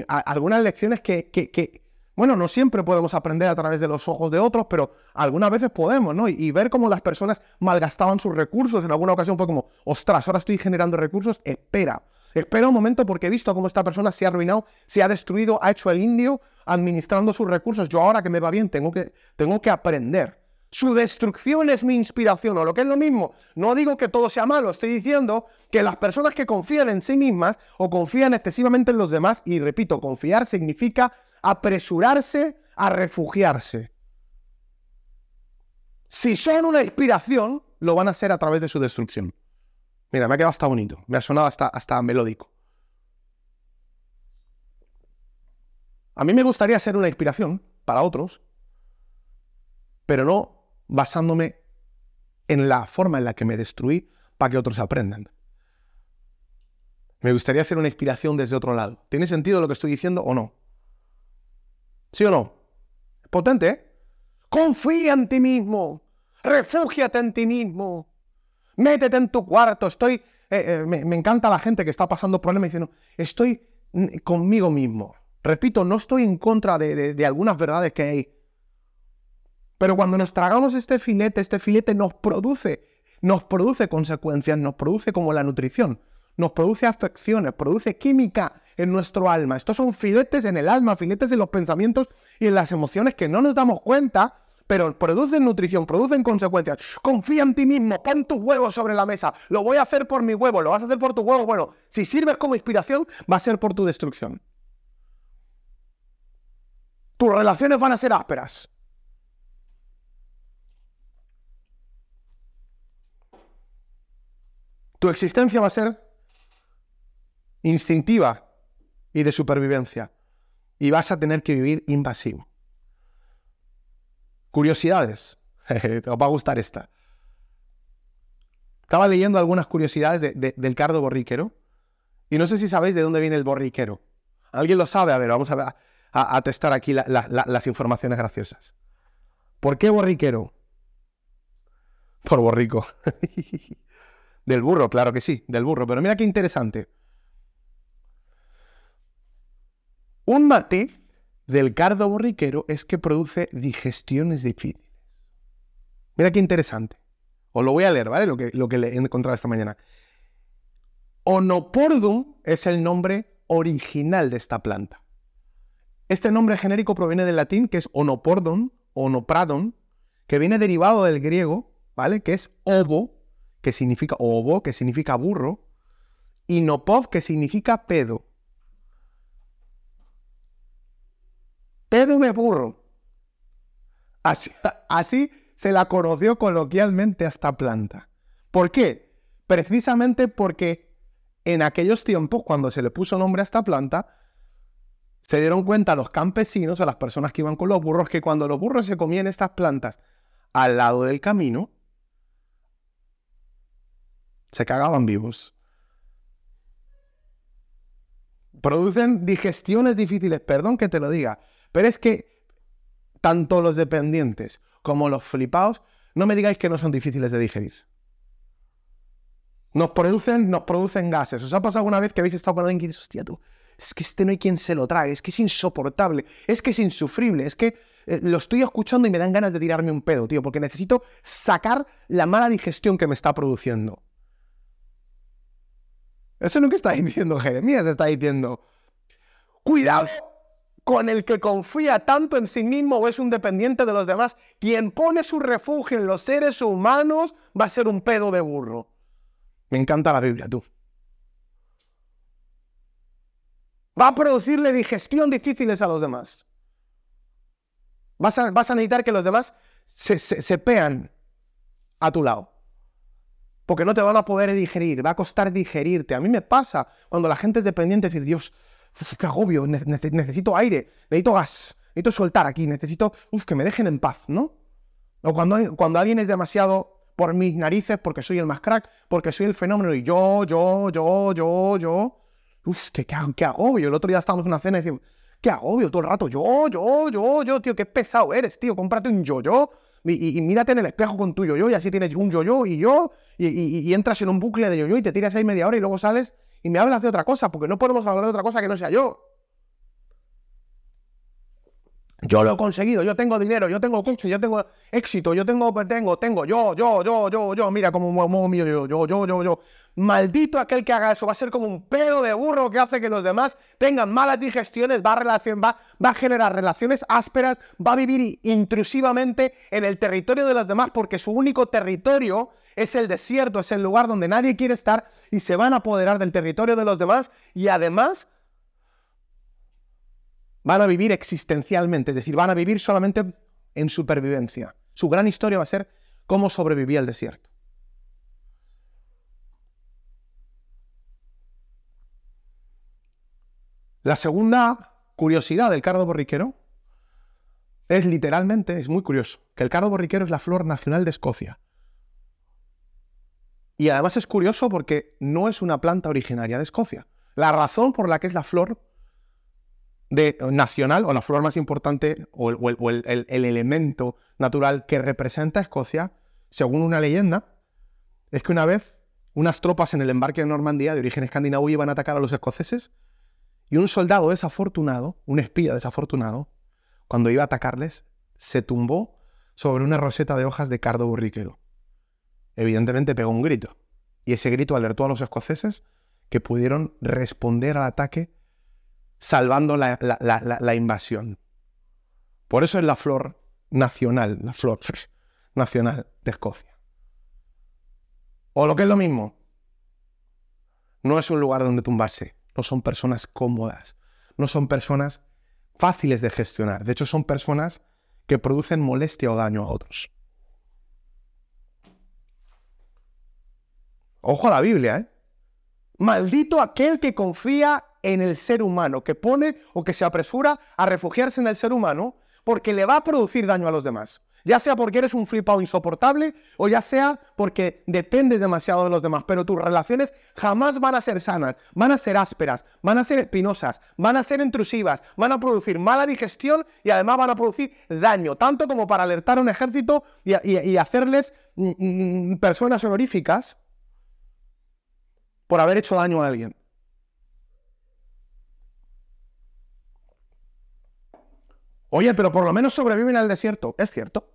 algunas lecciones que, bueno, no siempre podemos aprender a través de los ojos de otros, pero algunas veces podemos, ¿no? Y, ver cómo las personas malgastaban sus recursos. En alguna ocasión fue como, ostras, ahora estoy generando recursos, espera. Espera un momento porque he visto cómo esta persona se ha arruinado, se ha destruido, ha hecho el indio administrando sus recursos. Yo ahora que me va bien tengo que, tengo que aprender. Su destrucción es mi inspiración, o lo que es lo mismo. No digo que todo sea malo, estoy diciendo que las personas que confían en sí mismas o confían excesivamente en los demás, y repito, confiar significa apresurarse a refugiarse. Si son una inspiración, lo van a hacer a través de su destrucción. Mira, me ha quedado hasta bonito, me ha sonado hasta, hasta melódico. A mí me gustaría ser una inspiración para otros, pero no basándome en la forma en la que me destruí para que otros aprendan. Me gustaría hacer una inspiración desde otro lado. ¿Tiene sentido lo que estoy diciendo o no? ¿Sí o no? Potente, ¿eh? Confía en ti mismo. Refúgiate en ti mismo. Métete en tu cuarto. Estoy. Eh, eh, me, encanta la gente que está pasando problemas diciendo, estoy conmigo mismo. Repito, no estoy en contra de algunas verdades que hay. Pero cuando nos tragamos este filete, este filete nos produce, nos produce consecuencias, nos produce como la nutrición, nos produce afecciones, produce química en nuestro alma. Estos son filetes en el alma, filetes en los pensamientos y en las emociones que no nos damos cuenta, pero producen nutrición, producen consecuencias. Confía en ti mismo, pon tus huevos sobre la mesa. Lo voy a hacer por mi huevo, lo vas a hacer por tu huevo. Bueno, si sirves como inspiración, va a ser por tu destrucción. Tus relaciones van a ser ásperas. Tu existencia va a ser instintiva y de supervivencia. Y vas a tener que vivir invasivo. Curiosidades. Te va a gustar esta. Estaba leyendo algunas curiosidades del cardo borriquero. Y no sé si sabéis de dónde viene el borriquero. ¿Alguien lo sabe? A ver, vamos a, a, testar aquí las informaciones graciosas. ¿Por qué borriquero? Por borrico. Del burro, claro que sí, del burro. Pero mira qué interesante. Un matiz del cardo borriquero es que produce digestiones difíciles. Mira qué interesante. Os lo voy a leer, ¿vale? Lo que, lo que he encontrado esta mañana. Onopordum es el nombre original de esta planta. Este nombre genérico proviene del latín que es onopordon, onopradon, que viene derivado del griego, ¿vale? Que es ovo, que significa obo, que significa burro, y nopov, que significa pedo. Pedo de burro. Así, así se la conoció coloquialmente a esta planta. ¿Por qué? Precisamente porque en aquellos tiempos, cuando se le puso nombre a esta planta, se dieron cuenta los campesinos, a las personas que iban con los burros, que cuando los burros se comían estas plantas al lado del camino, se cagaban vivos. Producen digestiones difíciles, perdón que te lo diga, pero es que tanto los dependientes como los flipados, no me digáis que no son difíciles de digerir. Nos producen, nos producen gases. ¿Os ha pasado alguna vez que habéis estado con alguien que dices, hostia, tú, es que este no hay quien se lo trague, es que es insoportable, es que es insufrible, es que eh, lo estoy escuchando y me dan ganas de tirarme un pedo, tío, porque necesito sacar la mala digestión que me está produciendo. Eso es lo que está diciendo Jeremías, está diciendo, cuidado con el que confía tanto en sí mismo o es un dependiente de los demás. Quien pone su refugio en los seres humanos va a ser un pedo de burro. Me encanta la Biblia, tú. Va a producirle digestión difíciles a los demás. Vas a, necesitar que los demás se, se pean a tu lado porque no te van a poder digerir, va a costar digerirte. A mí me pasa cuando la gente es dependiente, decir, Dios, qué agobio, necesito aire, necesito gas, necesito soltar aquí, necesito, uf, que me dejen en paz, ¿no? O cuando, cuando alguien es demasiado por mis narices, porque soy el más crack, porque soy el fenómeno, y yo, yo, yo, yo, yo, uf, qué, qué, agobio. El otro día estábamos en una cena y decimos, qué agobio todo el rato, yo, yo, yo, yo, tío, qué pesado eres, tío, cómprate un yo-yo y, mírate en el espejo con tu yo-yo y así tienes un yo-yo y yo y, entras en un bucle de yo-yo y te tiras ahí media hora y luego sales y me hablas de otra cosa, porque no podemos hablar de otra cosa que no sea yo. Yo lo he conseguido, yo tengo dinero, yo tengo coche, yo tengo éxito, yo tengo, tengo, tengo, yo, yo, yo, yo, yo, mira cómo muevo mío, yo, yo, yo, yo, yo. Maldito aquel que haga eso, va a ser como un pedo de burro que hace que los demás tengan malas digestiones, va a, relación, va, va a generar relaciones ásperas, va a vivir intrusivamente en el territorio de los demás porque su único territorio es el desierto, es el lugar donde nadie quiere estar y se van a apoderar del territorio de los demás y además van a vivir existencialmente, es decir, van a vivir solamente en supervivencia. Su gran historia va a ser cómo sobrevivía el desierto. La segunda curiosidad del cardo borriquero es literalmente, es muy curioso, que el cardo borriquero es la flor nacional de Escocia. Y además es curioso porque no es una planta originaria de Escocia. La razón por la que es la flor de, nacional, o la flor más importante, o, el, elemento natural que representa Escocia, según una leyenda, es que una vez unas tropas en el embarque de Normandía de origen escandinavo iban a atacar a los escoceses y un soldado desafortunado, un espía desafortunado, cuando iba a atacarles, se tumbó sobre una roseta de hojas de cardo burriquero. Evidentemente pegó un grito y ese grito alertó a los escoceses que pudieron responder al ataque salvando la, invasión. Por eso es la flor nacional, la flor nacional de Escocia. O lo que es lo mismo, no es un lugar donde tumbarse, no son personas cómodas, no son personas fáciles de gestionar, de hecho son personas que producen molestia o daño a otros. Ojo a la Biblia, ¿eh? Maldito aquel que confía en el ser humano, que pone o que se apresura a refugiarse en el ser humano porque le va a producir daño a los demás. Ya sea porque eres un flipado insoportable o ya sea porque dependes demasiado de los demás, pero tus relaciones jamás van a ser sanas, van a ser ásperas, van a ser espinosas, van a ser intrusivas, van a producir mala digestión y además van a producir daño, tanto como para alertar a un ejército y, hacerles mm, mm, personas honoríficas por haber hecho daño a alguien. Oye, pero por lo menos sobreviven al desierto. Es cierto.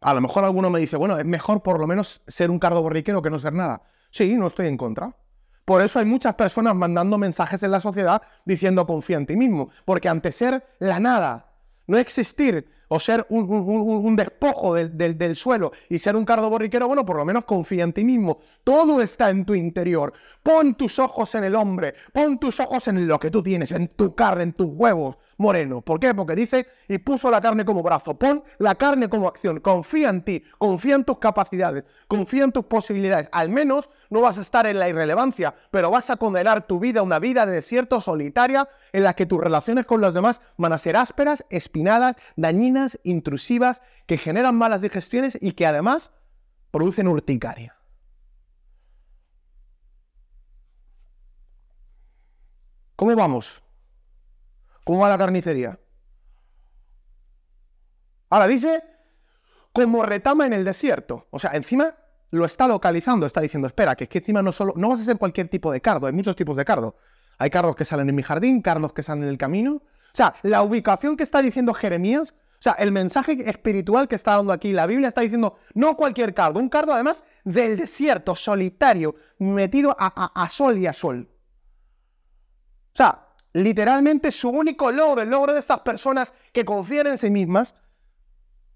A lo mejor alguno me dice, bueno, es mejor por lo menos ser un cardo borriquero que no ser nada. Sí, no estoy en contra. Por eso hay muchas personas mandando mensajes en la sociedad diciendo confía en ti mismo. Porque ante ser la nada, no existir, o ser un, despojo del, suelo y ser un cardo borriquero, bueno, por lo menos confía en ti mismo. Todo está en tu interior. Pon tus ojos en el hombre, pon tus ojos en lo que tú tienes, en tu carne, en tus huevos, moreno. ¿Por qué? Porque dice, y puso la carne como brazo. Pon la carne como acción. Confía en ti, confía en tus capacidades, confía en tus posibilidades. Al menos no vas a estar en la irrelevancia, pero vas a condenar tu vida a una vida de desierto solitaria en la que tus relaciones con los demás van a ser ásperas, espinadas, dañinas, intrusivas, que generan malas digestiones y que además producen urticaria. ¿Cómo vamos? ¿Cómo va la carnicería? Ahora dice, como retama en el desierto. O sea, encima lo está localizando, está diciendo, espera, que es que encima no solo, no vas a ser cualquier tipo de cardo, hay muchos tipos de cardo. Hay cardos que salen en mi jardín, cardos que salen en el camino. O sea, la ubicación que está diciendo Jeremías, o sea, el mensaje espiritual que está dando aquí la Biblia está diciendo, no cualquier cardo, un cardo además del desierto, solitario, metido a, a sol y a sol. O sea, literalmente su único logro, el logro de estas personas que confían en sí mismas,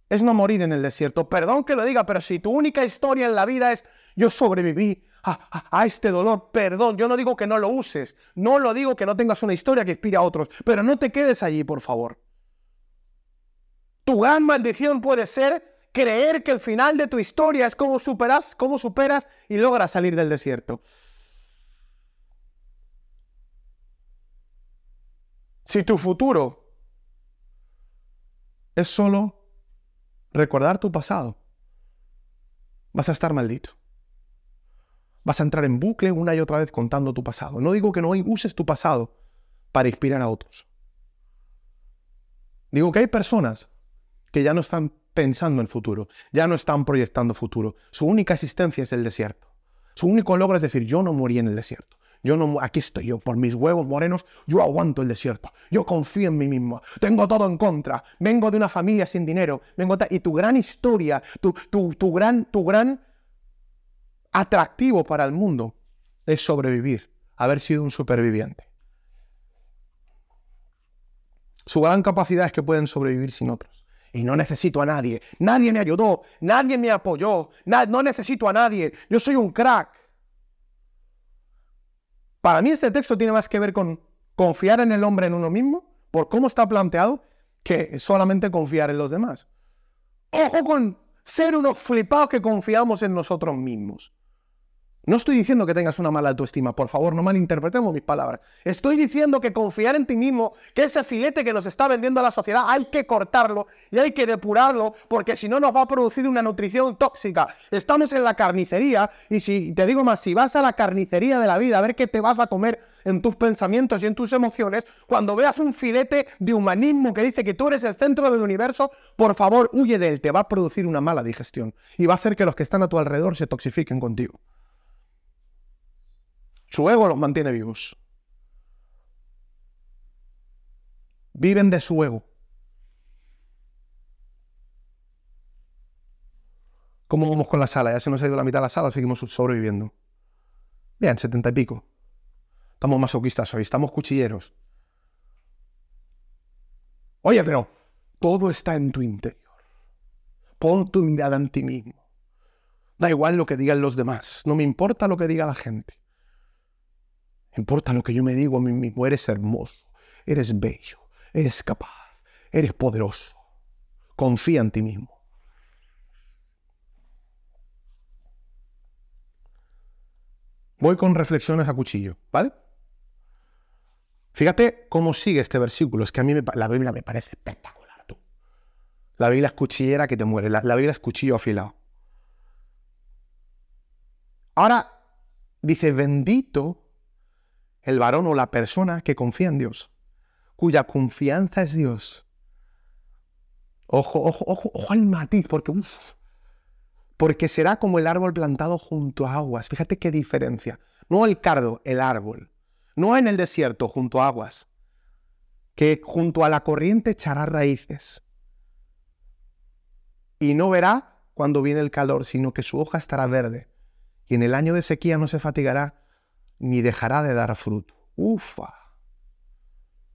es no morir en el desierto. Perdón que lo diga, pero si tu única historia en la vida es yo sobreviví a, este dolor, perdón, yo no digo que no lo uses, no lo digo que no tengas una historia que inspire a otros, pero no te quedes allí, por favor. Tu gran maldición puede ser creer que el final de tu historia es cómo superas, cómo superas y logras salir del desierto. Si tu futuro es solo recordar tu pasado, vas a estar maldito. Vas a entrar en bucle una y otra vez contando tu pasado. No digo que no uses tu pasado para inspirar a otros. Digo que hay personas que ya no están pensando en futuro, ya no están proyectando futuro. Su única existencia es el desierto. Su único logro es decir, yo no morí en el desierto. Yo no, aquí estoy yo, por mis huevos morenos, yo aguanto el desierto. Yo confío en mí mismo. Tengo todo en contra. Vengo de una familia sin dinero. Vengo y tu gran historia, tu, tu, gran, tu gran atractivo para el mundo es sobrevivir, haber sido un superviviente. Su gran capacidad es que pueden sobrevivir sin otros. Y no necesito a nadie. Nadie me ayudó, nadie me apoyó, no necesito a nadie. Yo soy un crack. Para mí este texto tiene más que ver con confiar en el hombre en uno mismo, por cómo está planteado, que solamente confiar en los demás. Ojo con ser unos flipados que confiamos en nosotros mismos. No estoy diciendo que tengas una mala autoestima, por favor, no malinterpretemos mis palabras. Estoy diciendo que confiar en ti mismo, que ese filete que nos está vendiendo la sociedad, hay que cortarlo y hay que depurarlo, porque si no nos va a producir una nutrición tóxica. Estamos en la carnicería y si te digo más, si vas a la carnicería de la vida a ver qué te vas a comer en tus pensamientos y en tus emociones, cuando veas un filete de humanismo que dice que tú eres el centro del universo, por favor, huye de él, te va a producir una mala digestión y va a hacer que los que están a tu alrededor se toxifiquen contigo. Su ego los mantiene vivos. Viven de su ego. ¿Cómo vamos con la sala? Ya se nos ha ido la mitad de la sala, seguimos sobreviviendo. Bien, setenta y pico. Estamos masoquistas hoy, estamos cuchilleros. Oye, pero todo está en tu interior. Pon tu mirada en ti mismo. Da igual lo que digan los demás, no me importa lo que diga la gente importa lo que yo me digo a mí mismo. Eres hermoso, eres bello, eres capaz, eres poderoso. Confía en ti mismo. Voy con reflexiones a cuchillo, ¿vale? Fíjate cómo sigue este versículo. Es que a mí la Biblia me parece espectacular, tú. La Biblia es cuchillera que te muere. La, la Biblia es cuchillo afilado. Ahora dice, bendito el varón o la persona que confía en Dios, cuya confianza es Dios. Ojo, ojo, ojo, ojo al matiz, porque porque será como el árbol plantado junto a aguas. Fíjate qué diferencia. No el cardo, el árbol. No en el desierto, junto a aguas. Que junto a la corriente echará raíces. Y no verá cuando viene el calor, sino que su hoja estará verde. Y en el año de sequía no se fatigará ni dejará de dar fruto. Ufa.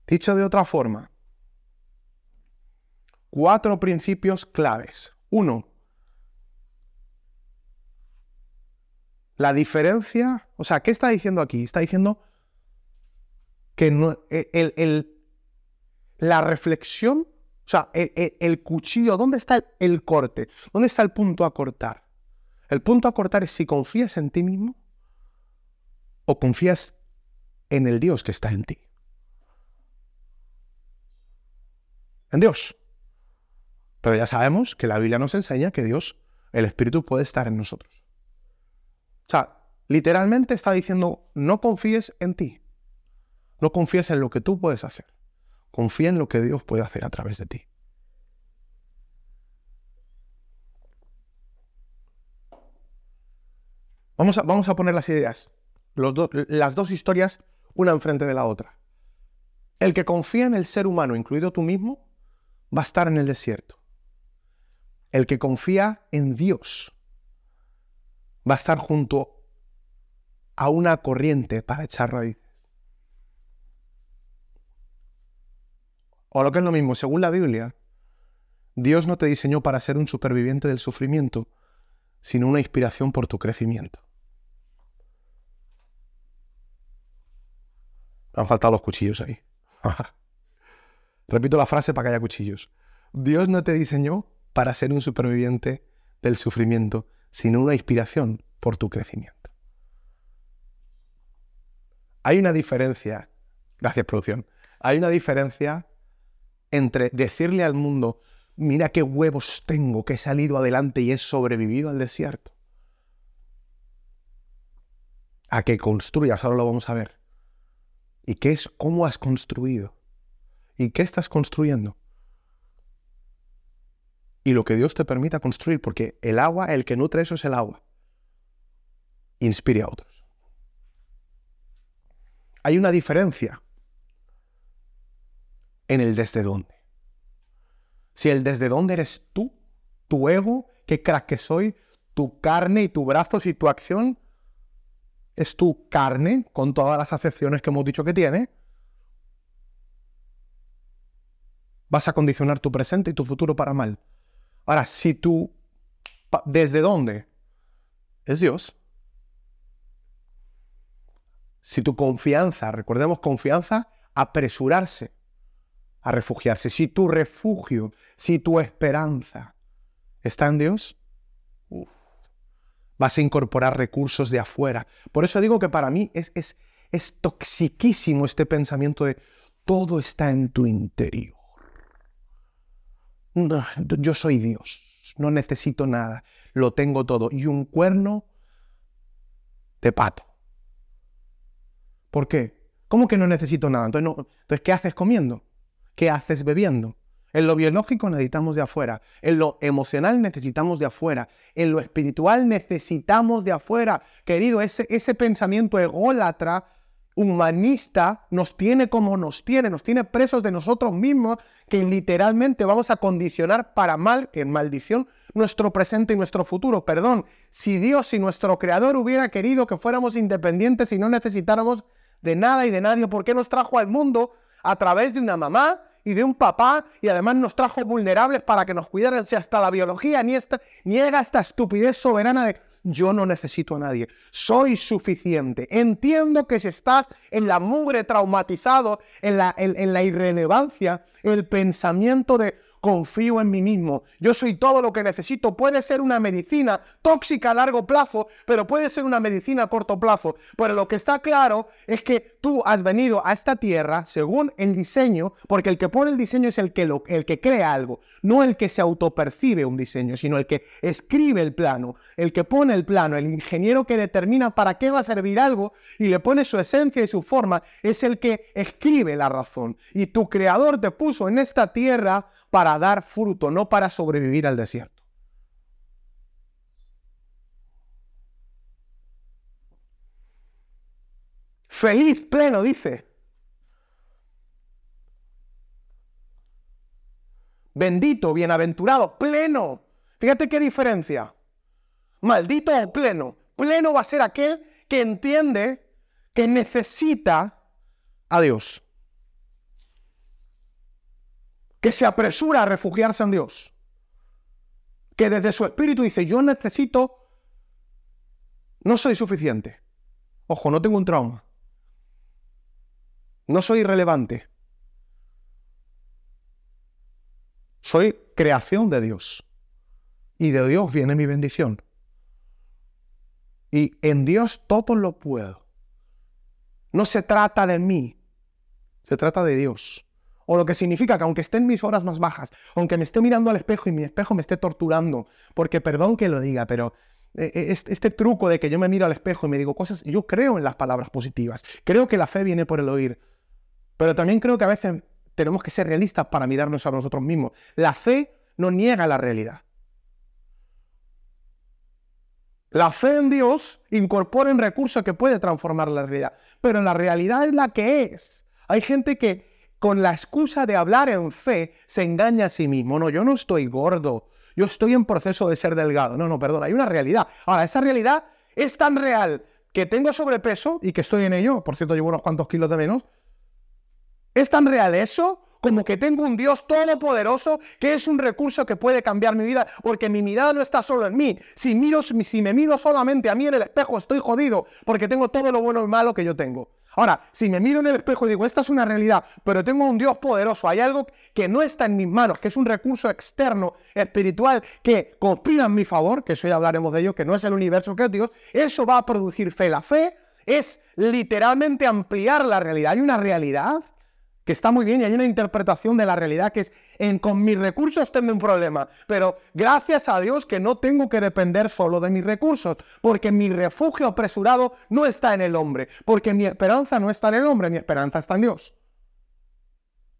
Dicho de otra forma, cuatro principios claves. Uno, la diferencia, o sea, ¿qué está diciendo aquí? Está diciendo que el, la reflexión, o sea, el, cuchillo, ¿dónde está el corte? ¿Dónde está el punto a cortar? El punto a cortar es si confías en ti mismo o confías en el Dios que está en ti. En Dios. Pero ya sabemos que la Biblia nos enseña que Dios, el Espíritu, puede estar en nosotros. O sea, literalmente está diciendo, no confíes en ti. No confíes en lo que tú puedes hacer. Confía en lo que Dios puede hacer a través de ti. Vamos a, vamos a poner las ideas, las dos historias, una enfrente de la otra. El que confía en el ser humano, incluido tú mismo, va a estar en el desierto. El que confía en Dios va a estar junto a una corriente para echar raíz. O lo que es lo mismo, según la Biblia, Dios no te diseñó para ser un superviviente del sufrimiento, sino una inspiración por tu crecimiento. Han faltado los cuchillos ahí. Repito la frase para que haya cuchillos. Dios no te diseñó para ser un superviviente del sufrimiento, sino una inspiración por tu crecimiento. Hay una diferencia, gracias producción, hay una diferencia entre decirle al mundo, mira qué huevos tengo, que he salido adelante y he sobrevivido al desierto, a que construyas, ahora lo vamos a ver. ¿Y qué es cómo has construido? ¿Y qué estás construyendo? Y lo que Dios te permita construir, porque el agua, el que nutre eso es el agua. Inspire a otros. Hay una diferencia en el desde dónde. Si el desde dónde eres tú, tu ego, qué crack que soy, tu carne y tu brazos y tu acción, es tu carne con todas las acepciones que hemos dicho que tiene, vas a condicionar tu presente y tu futuro para mal. Ahora, si tú, ¿desde dónde? Es Dios. Si tu confianza, recordemos confianza, apresurarse a refugiarse. Si tu refugio, si tu esperanza está en Dios, vas a incorporar recursos de afuera. Por eso digo que para mí es, es, es toxiquísimo este pensamiento de todo está en tu interior. yo soy Dios, no necesito nada, lo tengo todo. Y un cuerno de pato. ¿Por qué? ¿Cómo que no necesito nada? No, entonces ¿qué haces comiendo? ¿Qué haces bebiendo? En lo biológico necesitamos de afuera, en lo emocional necesitamos de afuera, en lo espiritual necesitamos de afuera. Querido, ese, pensamiento ególatra, humanista, nos tiene como nos tiene, nos tiene presos de nosotros mismos, que literalmente vamos a condicionar para mal, en maldición, nuestro presente y nuestro futuro. Perdón, si Dios y nuestro Creador hubiera querido que fuéramos independientes y no necesitáramos de nada y de nadie, ¿por qué nos trajo al mundo a través de una mamá y de un papá y además nos trajo vulnerables para que nos cuidaran. Si hasta la biología ni esta, niega esta estupidez soberana de yo no necesito a nadie, soy suficiente. Entiendo que si estás en la mugre traumatizado, en la, en la irrelevancia, el pensamiento de confío en mí mismo, yo soy todo lo que necesito. Puede ser una medicina tóxica a largo plazo, pero puede ser una medicina a corto plazo. Pero lo que está claro es que tú has venido a esta tierra según el diseño, porque el que pone el diseño es el que, lo, el que crea algo, no el que se autopercibe un diseño, sino el que escribe el plano, el que pone el plano, el ingeniero que determina para qué va a servir algo y le pone su esencia y su forma, es el que escribe la razón. Y tu creador te puso en esta tierra para dar fruto, no para sobrevivir al desierto. Feliz, pleno, dice. Bendito, bienaventurado, pleno. Fíjate qué diferencia. Maldito o pleno. Pleno va a ser aquel que entiende que necesita a Dios. Que se apresura a refugiarse en Dios, que desde su espíritu dice, yo necesito, no soy suficiente. Ojo, no tengo un trauma. No soy irrelevante. Soy creación de Dios. Y de Dios viene mi bendición. Y en Dios todo lo puedo. No se trata de mí, se trata de Dios. O lo que significa que aunque esté en mis horas más bajas, aunque me esté mirando al espejo y mi espejo me esté torturando, porque perdón que lo diga, pero eh, este truco de que yo me miro al espejo y me digo cosas, yo creo en las palabras positivas. Creo que la fe viene por el oír. Pero también creo que a veces tenemos que ser realistas para mirarnos a nosotros mismos. La fe no niega la realidad. La fe en Dios incorpora un recurso que puede transformar la realidad, pero la realidad es la que es. Hay gente que con la excusa de hablar en fe se engaña a sí mismo. No, yo no estoy gordo, yo estoy en proceso de ser delgado. No, no, perdón, hay una realidad. Ahora, esa realidad es tan real que tengo sobrepeso y que estoy en ello, por cierto, llevo unos cuantos kilos de menos. Es tan real eso como que tengo un Dios todopoderoso que es un recurso que puede cambiar mi vida, porque mi mirada no está solo en mí. Si, miro, si me miro solamente a mí en el espejo, estoy jodido, porque tengo todo lo bueno y malo que yo tengo. Ahora, si me miro en el espejo y digo, esta es una realidad, pero tengo un Dios poderoso, hay algo que no está en mis manos, que es un recurso externo, espiritual, que conspira en mi favor, que eso ya hablaremos de ello, que no es el universo que es Dios, eso va a producir fe. La fe es literalmente ampliar la realidad. Hay una realidad que está muy bien y hay una interpretación de la realidad que es, en, con mis recursos tengo un problema, pero gracias a Dios que no tengo que depender solo de mis recursos, porque mi refugio apresurado no está en el hombre, porque mi esperanza no está en el hombre, mi esperanza está en Dios.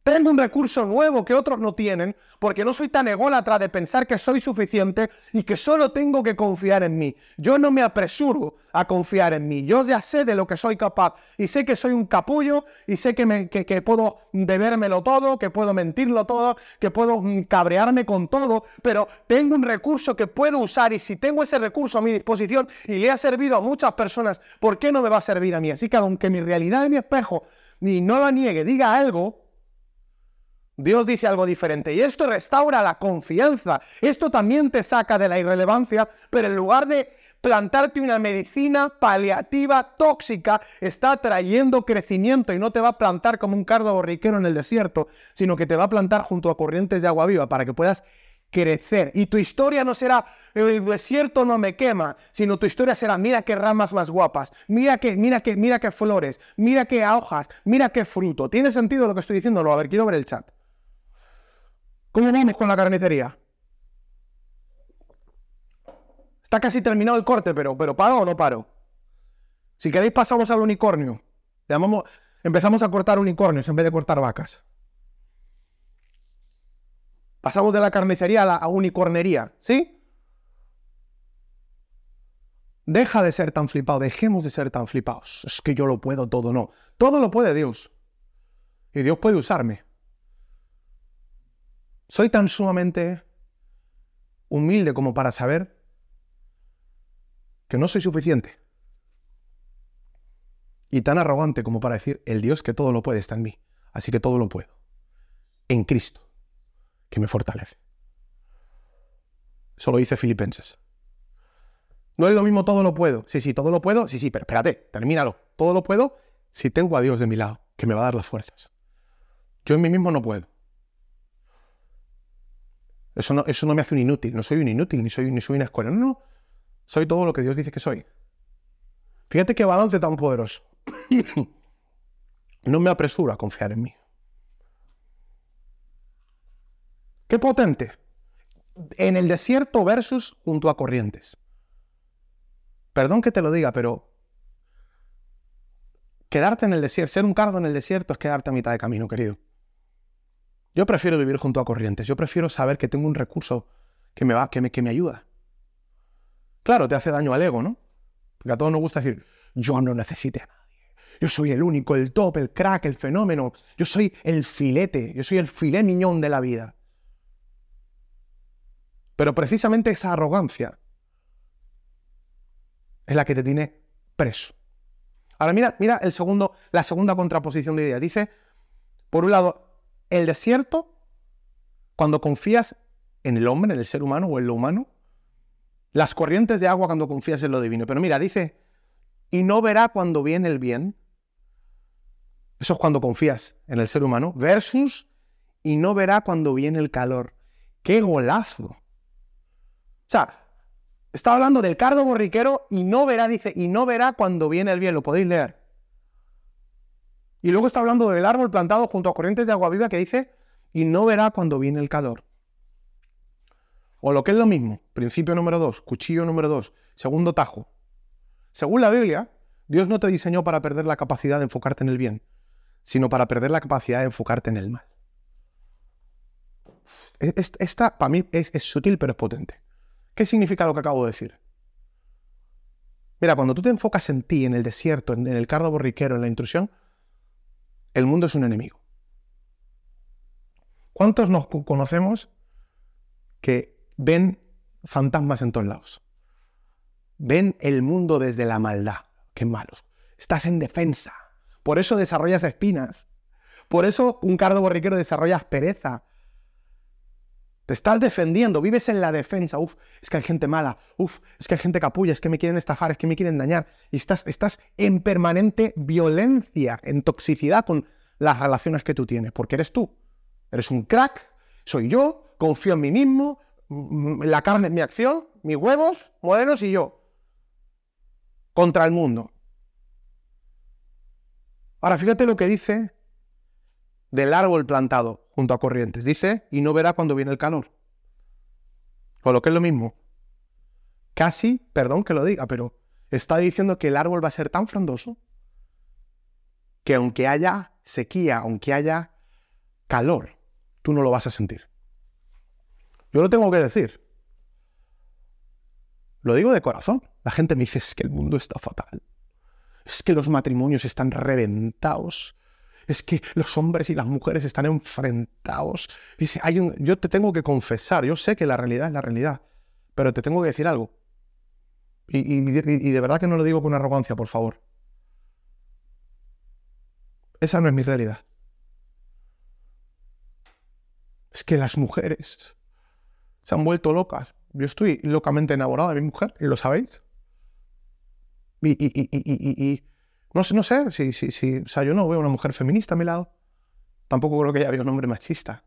Tengo un recurso nuevo que otros no tienen, porque no soy tan ególatra de pensar que soy suficiente y que solo tengo que confiar en mí. Yo no me apresuro a confiar en mí. Yo ya sé de lo que soy capaz y sé que soy un capullo y sé que, me, que, puedo debérmelo todo, que puedo mentirlo todo, que puedo mm, cabrearme con todo, pero tengo un recurso que puedo usar y si tengo ese recurso a mi disposición y le ha servido a muchas personas, ¿por qué no me va a servir a mí? Así que aunque mi realidad es mi espejo ni no la niegue, diga algo, Dios dice algo diferente y esto restaura la confianza. Esto también te saca de la irrelevancia, pero en lugar de plantarte una medicina paliativa tóxica, está trayendo crecimiento y no te va a plantar como un cardo borriquero en el desierto, sino que te va a plantar junto a corrientes de agua viva para que puedas crecer. Y tu historia no será el desierto no me quema, sino tu historia será mira qué ramas más guapas, mira qué, mira qué, mira qué flores, mira qué hojas, mira qué fruto. ¿Tiene sentido lo que estoy diciendo? a ver, quiero ver el chat. ¿Cómo vamos con la carnicería? Está casi terminado el corte, pero, pero ¿paro o no paro? Si queréis pasamos al unicornio. empezamos a cortar unicornios en vez de cortar vacas. Pasamos de la carnicería a la unicornería, ¿sí? Deja de ser tan flipado, dejemos de ser tan flipados. Es que yo lo puedo todo, no. Todo lo puede Dios. Y Dios puede usarme. Soy tan sumamente humilde como para saber que no soy suficiente. Y tan arrogante como para decir, el Dios que todo lo puede está en mí. Así que todo lo puedo. En Cristo, que me fortalece. Eso lo dice Filipenses. No es lo mismo todo lo puedo. Sí, sí, todo lo puedo. Sí, sí, pero espérate, termínalo. Todo lo puedo si tengo a Dios de mi lado, que me va a dar las fuerzas. Yo en mí mismo no puedo. Eso no, eso no me hace un inútil. No soy un inútil, ni soy, ni soy una escuela. No, no. Soy todo lo que Dios dice que soy. Fíjate qué balance tan poderoso. no me apresuro a confiar en mí. Qué potente. En el desierto versus junto a corrientes. Perdón que te lo diga, pero quedarte en el desierto, ser un cardo en el desierto es quedarte a mitad de camino, querido. Yo prefiero vivir junto a corrientes. Yo prefiero saber que tengo un recurso que me va, que me, que me ayuda. Claro, te hace daño al ego, ¿no? Porque a todos nos gusta decir, yo no necesite a nadie. Yo soy el único, el top, el crack, el fenómeno. Yo soy el filete. Yo soy el filé miñón de la vida. Pero precisamente esa arrogancia es la que te tiene preso. Ahora mira, mira el segundo, la segunda contraposición de ideas. Dice, por un lado, el desierto cuando confías en el hombre, en el ser humano o en lo humano, las corrientes de agua cuando confías en lo divino. Pero mira, dice, y no verá cuando viene el bien. Eso es cuando confías en el ser humano. Versus, y no verá cuando viene el calor. ¡Qué golazo! O sea, está hablando del cardo borriquero y no verá, dice, y no verá cuando viene el bien. Lo podéis leer. Y luego está hablando del árbol plantado junto a corrientes de agua viva que dice, y no verá cuando viene el calor. O lo que es lo mismo, principio número dos, cuchillo número dos, segundo tajo. Según la Biblia, Dios no te diseñó para perder la capacidad de enfocarte en el bien, sino para perder la capacidad de enfocarte en el mal. Esta, para mí, es, sutil, pero es potente. ¿Qué significa lo que acabo de decir? Mira, cuando tú te enfocas en ti, en el desierto, en, el cardo borriquero, en la intrusión, el mundo es un enemigo. ¿Cuántos nos conocemos que ven fantasmas en todos lados. Ven el mundo desde la maldad. Qué malos. Estás en defensa. Por eso desarrollas espinas. Por eso un cardo borriquero desarrolla aspereza. Te estás defendiendo, vives en la defensa. Uf, es que hay gente mala. Uf, es que hay gente capulla, es que me quieren estafar, es que me quieren dañar. Y estás, estás en permanente violencia, en toxicidad con las relaciones que tú tienes. Porque eres tú. Eres un crack, soy yo, confío en mí mismo, la carne es mi acción, mis huevos, modelos y yo. Contra el mundo. Ahora fíjate lo que dice del árbol plantado junto a corrientes. Dice, y no verá cuando viene el calor. O lo que es lo mismo. Casi, perdón que lo diga, pero está diciendo que el árbol va a ser tan frondoso que aunque haya sequía, aunque haya calor, tú no lo vas a sentir. Yo lo tengo que decir. Lo digo de corazón. La gente me dice, es que el mundo está fatal. Es que los matrimonios están reventados. Es que los hombres y las mujeres están enfrentados. Dice, hay un... Yo te tengo que confesar, yo sé que la realidad es la realidad, pero te tengo que decir algo. Y, y de verdad que no lo digo con arrogancia, por favor. Esa no es mi realidad. Es que las mujeres se han vuelto locas. Yo estoy locamente enamorado de mi mujer, y lo sabéis. Y, y, y, y no sé, no sé si, si, si, o sea, yo no veo una mujer feminista a mi lado. Tampoco creo que haya un hombre machista.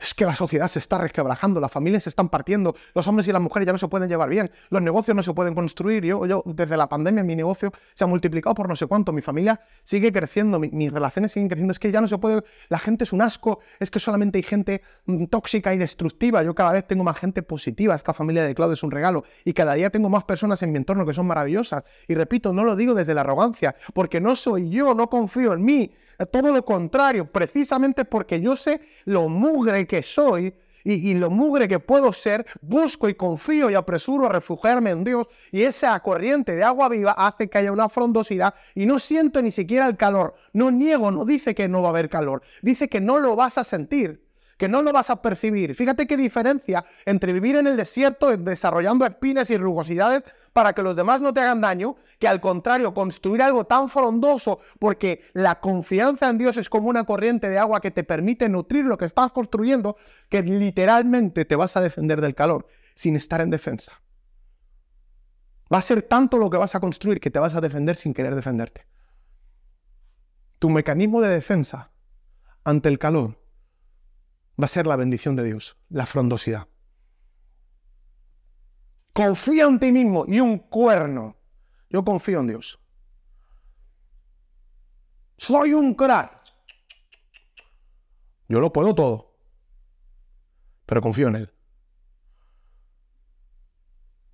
Es que la sociedad se está resquebrajando, las familias se están partiendo, los hombres y las mujeres ya no se pueden llevar bien, los negocios no se pueden construir. Yo, yo desde la pandemia, mi negocio se ha multiplicado por no sé cuánto, mi familia sigue creciendo, mis relaciones siguen creciendo. Es que ya no se puede, la gente es un asco, es que solamente hay gente mm, tóxica y destructiva. Yo cada vez tengo más gente positiva, esta familia de Claudio es un regalo, y cada día tengo más personas en mi entorno que son maravillosas. Y repito, no lo digo desde la arrogancia, porque no soy yo, no confío en mí, todo lo contrario, precisamente porque yo sé lo mugre que soy y, lo mugre que puedo ser, busco y confío y apresuro a refugiarme en Dios y esa corriente de agua viva hace que haya una frondosidad y no siento ni siquiera el calor. No niego, no dice que no va a haber calor, dice que no lo vas a sentir que no lo vas a percibir. Fíjate qué diferencia entre vivir en el desierto desarrollando espinas y rugosidades para que los demás no te hagan daño, que al contrario, construir algo tan frondoso, porque la confianza en Dios es como una corriente de agua que te permite nutrir lo que estás construyendo, que literalmente te vas a defender del calor sin estar en defensa. Va a ser tanto lo que vas a construir que te vas a defender sin querer defenderte. Tu mecanismo de defensa ante el calor va a ser la bendición de Dios, la frondosidad. Confía en ti mismo y un cuerno. Yo confío en Dios. Soy un crack. Yo lo puedo todo. Pero confío en Él.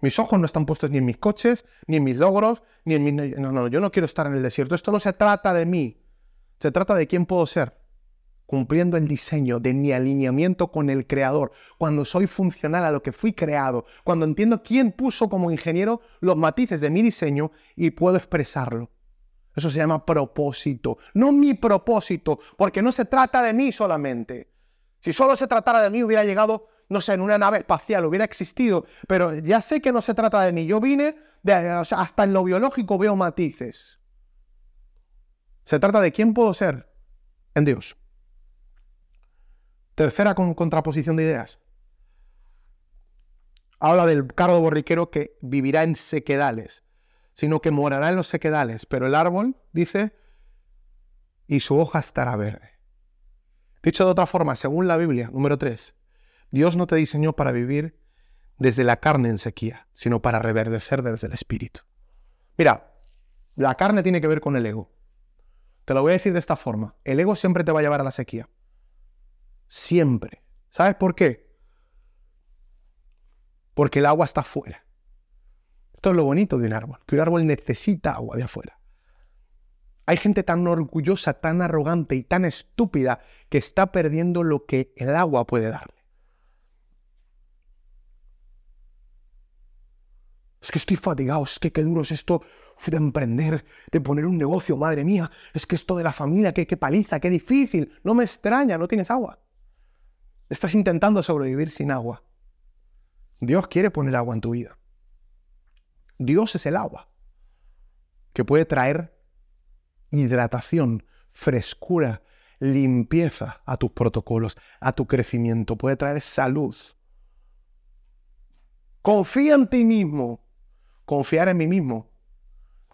Mis ojos no están puestos ni en mis coches, ni en mis logros, ni en mis... No, no, yo no quiero estar en el desierto. Esto no se trata de mí. Se trata de quién puedo ser cumpliendo el diseño de mi alineamiento con el creador, cuando soy funcional a lo que fui creado, cuando entiendo quién puso como ingeniero los matices de mi diseño y puedo expresarlo. Eso se llama propósito, no mi propósito, porque no se trata de mí solamente. Si solo se tratara de mí, hubiera llegado, no sé, en una nave espacial, hubiera existido, pero ya sé que no se trata de mí. Yo vine, de, hasta en lo biológico veo matices. Se trata de quién puedo ser en Dios. Tercera contraposición de ideas. Habla del cardo borriquero que vivirá en sequedales, sino que morará en los sequedales, pero el árbol, dice, y su hoja estará verde. Dicho de otra forma, según la Biblia, número 3, Dios no te diseñó para vivir desde la carne en sequía, sino para reverdecer desde el espíritu. Mira, la carne tiene que ver con el ego. Te lo voy a decir de esta forma. El ego siempre te va a llevar a la sequía. Siempre. ¿Sabes por qué? Porque el agua está afuera. Esto es lo bonito de un árbol, que un árbol necesita agua de afuera. Hay gente tan orgullosa, tan arrogante y tan estúpida que está perdiendo lo que el agua puede darle. Es que estoy fatigado, es que qué duro es esto de emprender, de poner un negocio, madre mía. Es que esto de la familia, qué, qué paliza, qué difícil. No me extraña, no tienes agua. Estás intentando sobrevivir sin agua. Dios quiere poner agua en tu vida. Dios es el agua que puede traer hidratación, frescura, limpieza a tus protocolos, a tu crecimiento, puede traer salud. Confía en ti mismo. Confiar en mí mismo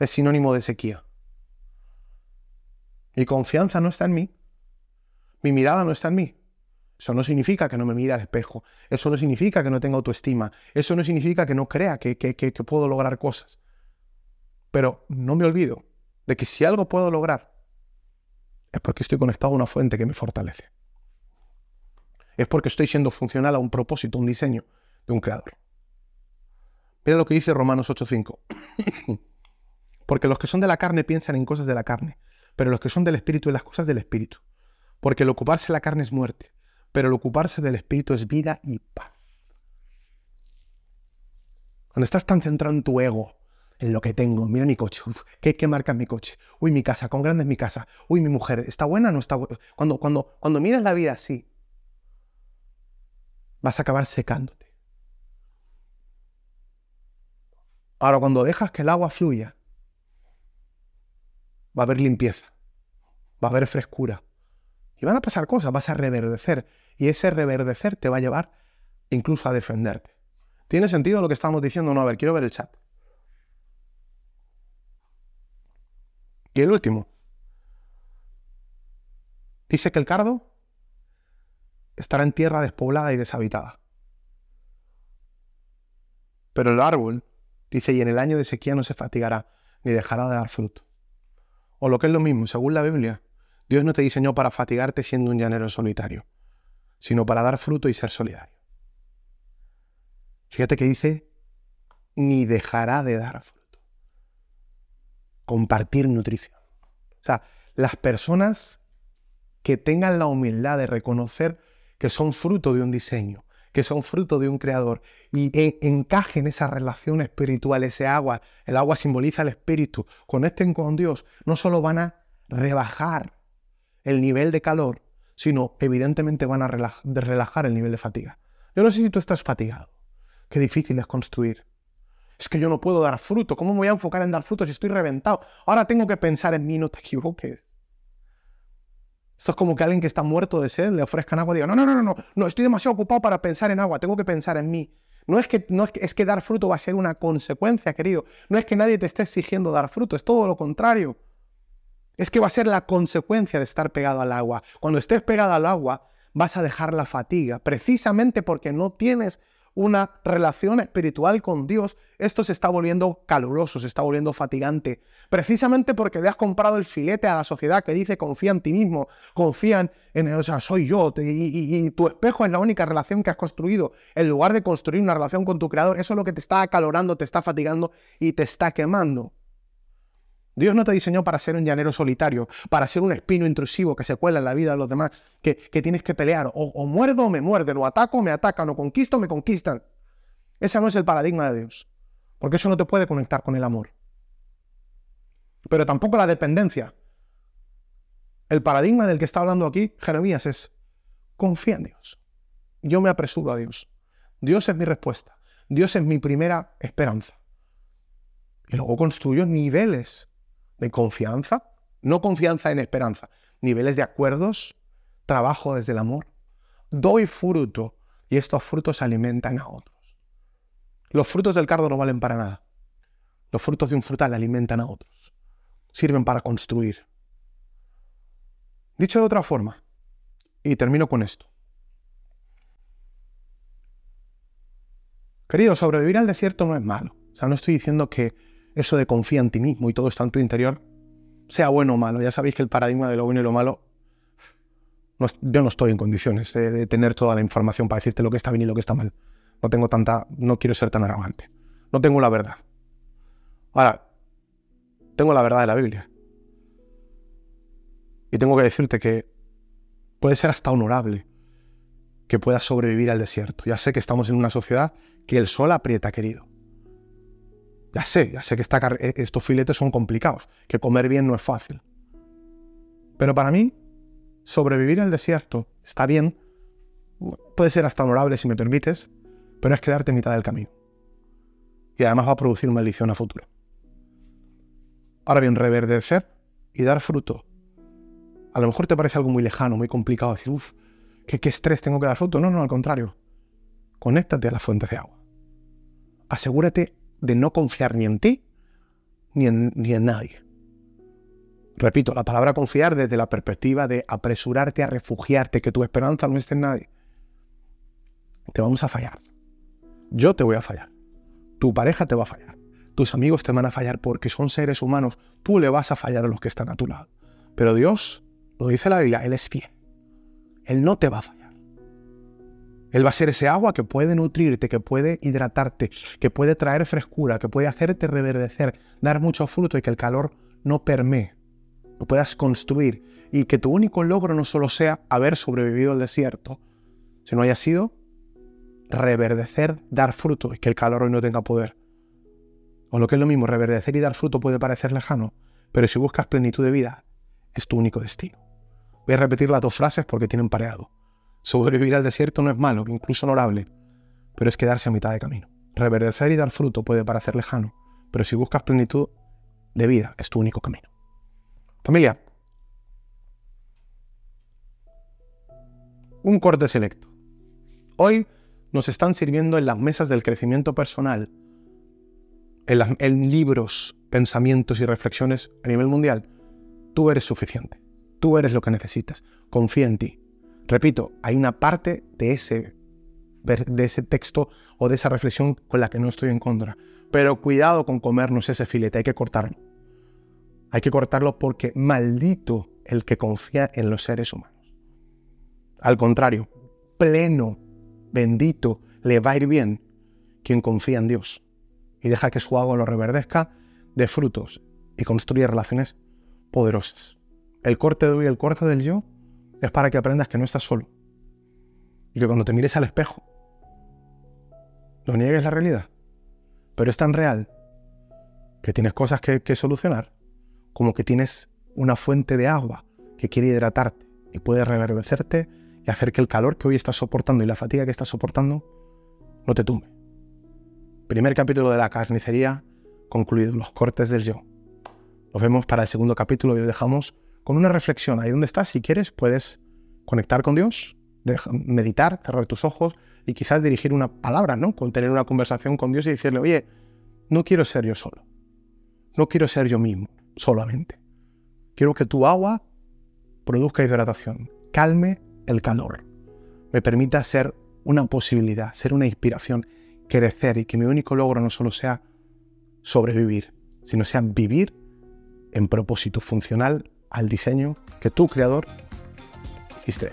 es sinónimo de sequía. Mi confianza no está en mí. Mi mirada no está en mí. Eso no significa que no me mire al espejo. Eso no significa que no tenga autoestima. Eso no significa que no crea que, que puedo lograr cosas. Pero no me olvido de que si algo puedo lograr, es porque estoy conectado a una fuente que me fortalece. Es porque estoy siendo funcional a un propósito, un diseño de un creador. Mira lo que dice Romanos 8:5. porque los que son de la carne piensan en cosas de la carne, pero los que son del espíritu en las cosas del espíritu. Porque el ocuparse de la carne es muerte, pero el ocuparse del espíritu es vida y paz. Cuando estás tan centrado en tu ego, en lo que tengo, mira mi coche, ¿qué, ¿qué, marca mi coche? Uy, mi casa, con grande es mi casa. Uy, mi mujer, ¿está buena o no está buena? Cuando, cuando, cuando miras la vida así, vas a acabar secándote. Ahora, cuando dejas que el agua fluya, va a haber limpieza, va a haber frescura. Y van a pasar cosas, vas a reverdecer. Y ese reverdecer te va a llevar incluso a defenderte. ¿Tiene sentido lo que estamos diciendo? No, a ver, quiero ver el chat. Y el último. Dice que el cardo estará en tierra despoblada y deshabitada. Pero el árbol Dice, y en el año de sequía no se fatigará, ni dejará de dar fruto. O lo que es lo mismo, según la Biblia, Dios no te diseñó para fatigarte siendo un llanero solitario, sino para dar fruto y ser solidario. Fíjate que dice, ni dejará de dar fruto. Compartir nutrición. O sea, las personas que tengan la humildad de reconocer que son fruto de un diseño, que son fruto de un creador y encajen esa relación espiritual, ese agua, el agua simboliza el espíritu, conecten con Dios, no solo van a rebajar el nivel de calor, sino evidentemente van a relajar el nivel de fatiga. Yo no sé si tú estás fatigado, qué difícil es construir. Es que yo no puedo dar fruto, ¿cómo me voy a enfocar en dar fruto si estoy reventado? Ahora tengo que pensar en mí, no te equivoques. Esto es como que alguien que está muerto de sed le ofrezcan agua y diga, no, no, no, no, no, estoy demasiado ocupado para pensar en agua, tengo que pensar en mí. No es que, no es que, es que dar fruto va a ser una consecuencia, querido. No es que nadie te esté exigiendo dar fruto, es todo lo contrario. Es que va a ser la consecuencia de estar pegado al agua. Cuando estés pegado al agua, vas a dejar la fatiga, precisamente porque no tienes una relación espiritual con Dios, esto se está volviendo caluroso, se está volviendo fatigante. Precisamente porque le has comprado el filete a la sociedad que dice confía en ti mismo, confía en, o sea, soy yo, y, y, tu espejo es la única relación que has construido, en lugar de construir una relación con tu creador, eso es lo que te está acalorando, te está fatigando y te está quemando. Dios no te diseñó para ser un llanero solitario, para ser un espino intrusivo que se cuela en la vida de los demás, que, tienes que pelear. O, o, muerdo o me muerden, o ataco o me atacan, o conquisto o me conquistan. Ese no es el paradigma de Dios, porque eso no te puede conectar con el amor. Pero tampoco la dependencia. El paradigma del que está hablando aquí Jeremías es confía en Dios. Yo me apresuro a Dios. Dios es mi respuesta. Dios es mi primera esperanza. Y luego construyo niveles de confianza, no confianza en esperanza, niveles de acuerdos, trabajo desde el amor, doy fruto y estos frutos alimentan a otros. Los frutos del cardo no valen para nada. Los frutos de un frutal alimentan a otros. Sirven para construir. Dicho de otra forma, y termino con esto. Querido, sobrevivir al desierto no es malo. O sea, no estoy diciendo que eso de confía en ti mismo y todo está en tu interior sea bueno o malo. Ya sabéis que el paradigma de lo bueno y lo malo, yo no estoy en condiciones de, tener toda la información para decirte lo que está bien y lo que está mal. No tengo tanta, no quiero ser tan arrogante. No tengo la verdad. Ahora, tengo la verdad de la Biblia. Y tengo que decirte que puede ser hasta honorable que puedas sobrevivir al desierto. Ya sé que estamos en una sociedad que el sol aprieta, querido. Ya sé, ya sé que e, estos filetes son complicados, que comer bien no es fácil. Pero para mí, sobrevivir al desierto está bien, puede ser hasta honorable si me permites, pero es quedarte en mitad del camino. Y además va a producir maldición a futuro. Ahora bien, reverdecer y dar fruto. A lo mejor te parece algo muy lejano, muy complicado, decir, uff, ¿qué, ¿qué estrés tengo que dar fruto? No, no, al contrario. Conéctate a las fuentes de agua. Asegúrate de no confiar ni en ti ni en, ni en nadie. Repito, la palabra confiar desde la perspectiva de apresurarte a refugiarte, que tu esperanza no esté en nadie. Te vamos a fallar. Yo te voy a fallar. Tu pareja te va a fallar. Tus amigos te van a fallar porque son seres humanos. Tú le vas a fallar a los que están a tu lado. Pero Dios, lo dice la Biblia, Él es fiel. Él no te va a fallar. Él va a ser ese agua que puede nutrirte, que puede hidratarte, que puede traer frescura, que puede hacerte reverdecer, dar mucho fruto y que el calor no permee, lo puedas construir y que tu único logro no solo sea haber sobrevivido al desierto, sino haya sido reverdecer, dar fruto y que el calor hoy no tenga poder. O lo que es lo mismo, reverdecer y dar fruto puede parecer lejano, pero si buscas plenitud de vida, es tu único destino. Voy a repetir las dos frases porque tienen pareado. Sobrevivir al desierto no es malo, incluso honorable, pero es quedarse a mitad de camino. Reverdecer y dar fruto puede parecer lejano, pero si buscas plenitud de vida, es tu único camino. Familia, un corte selecto. Hoy nos están sirviendo en las mesas del crecimiento personal, en, en, libros, pensamientos y reflexiones a nivel mundial. Tú eres suficiente. Tú eres lo que necesitas. Confía en ti. Repito, hay una parte de ese, de ese texto o de esa reflexión con la que no estoy en contra. Pero cuidado con comernos ese filete, hay que cortarlo. Hay que cortarlo porque maldito el que confía en los seres humanos. Al contrario, pleno, bendito, le va a ir bien quien confía en Dios y deja que su agua lo reverdezca de frutos y construye relaciones poderosas. El corte de hoy, el corte del yo, es para que aprendas que no estás solo. Y que cuando te mires al espejo, no niegues la realidad. Pero es tan real que tienes cosas que, solucionar, como que tienes una fuente de agua que quiere hidratarte y puede reverdecerte y hacer que el calor que hoy estás soportando y la fatiga que estás soportando no te tumbe. Primer capítulo de la carnicería concluido, los cortes del yo. Nos vemos para el segundo capítulo y lo dejamos con una reflexión. Ahí donde estás, si quieres, puedes conectar con Dios, meditar, cerrar tus ojos y quizás dirigir una palabra, ¿no? Con tener una conversación con Dios y decirle, oye, no quiero ser yo solo. No quiero ser yo mismo solamente. Quiero que tu agua produzca hidratación, calme el calor, me permita ser una posibilidad, ser una inspiración, crecer y que mi único logro no solo sea sobrevivir, sino sea vivir en propósito funcional al diseño que tu creador hiciste.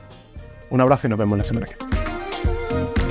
Un abrazo y nos vemos la semana que viene.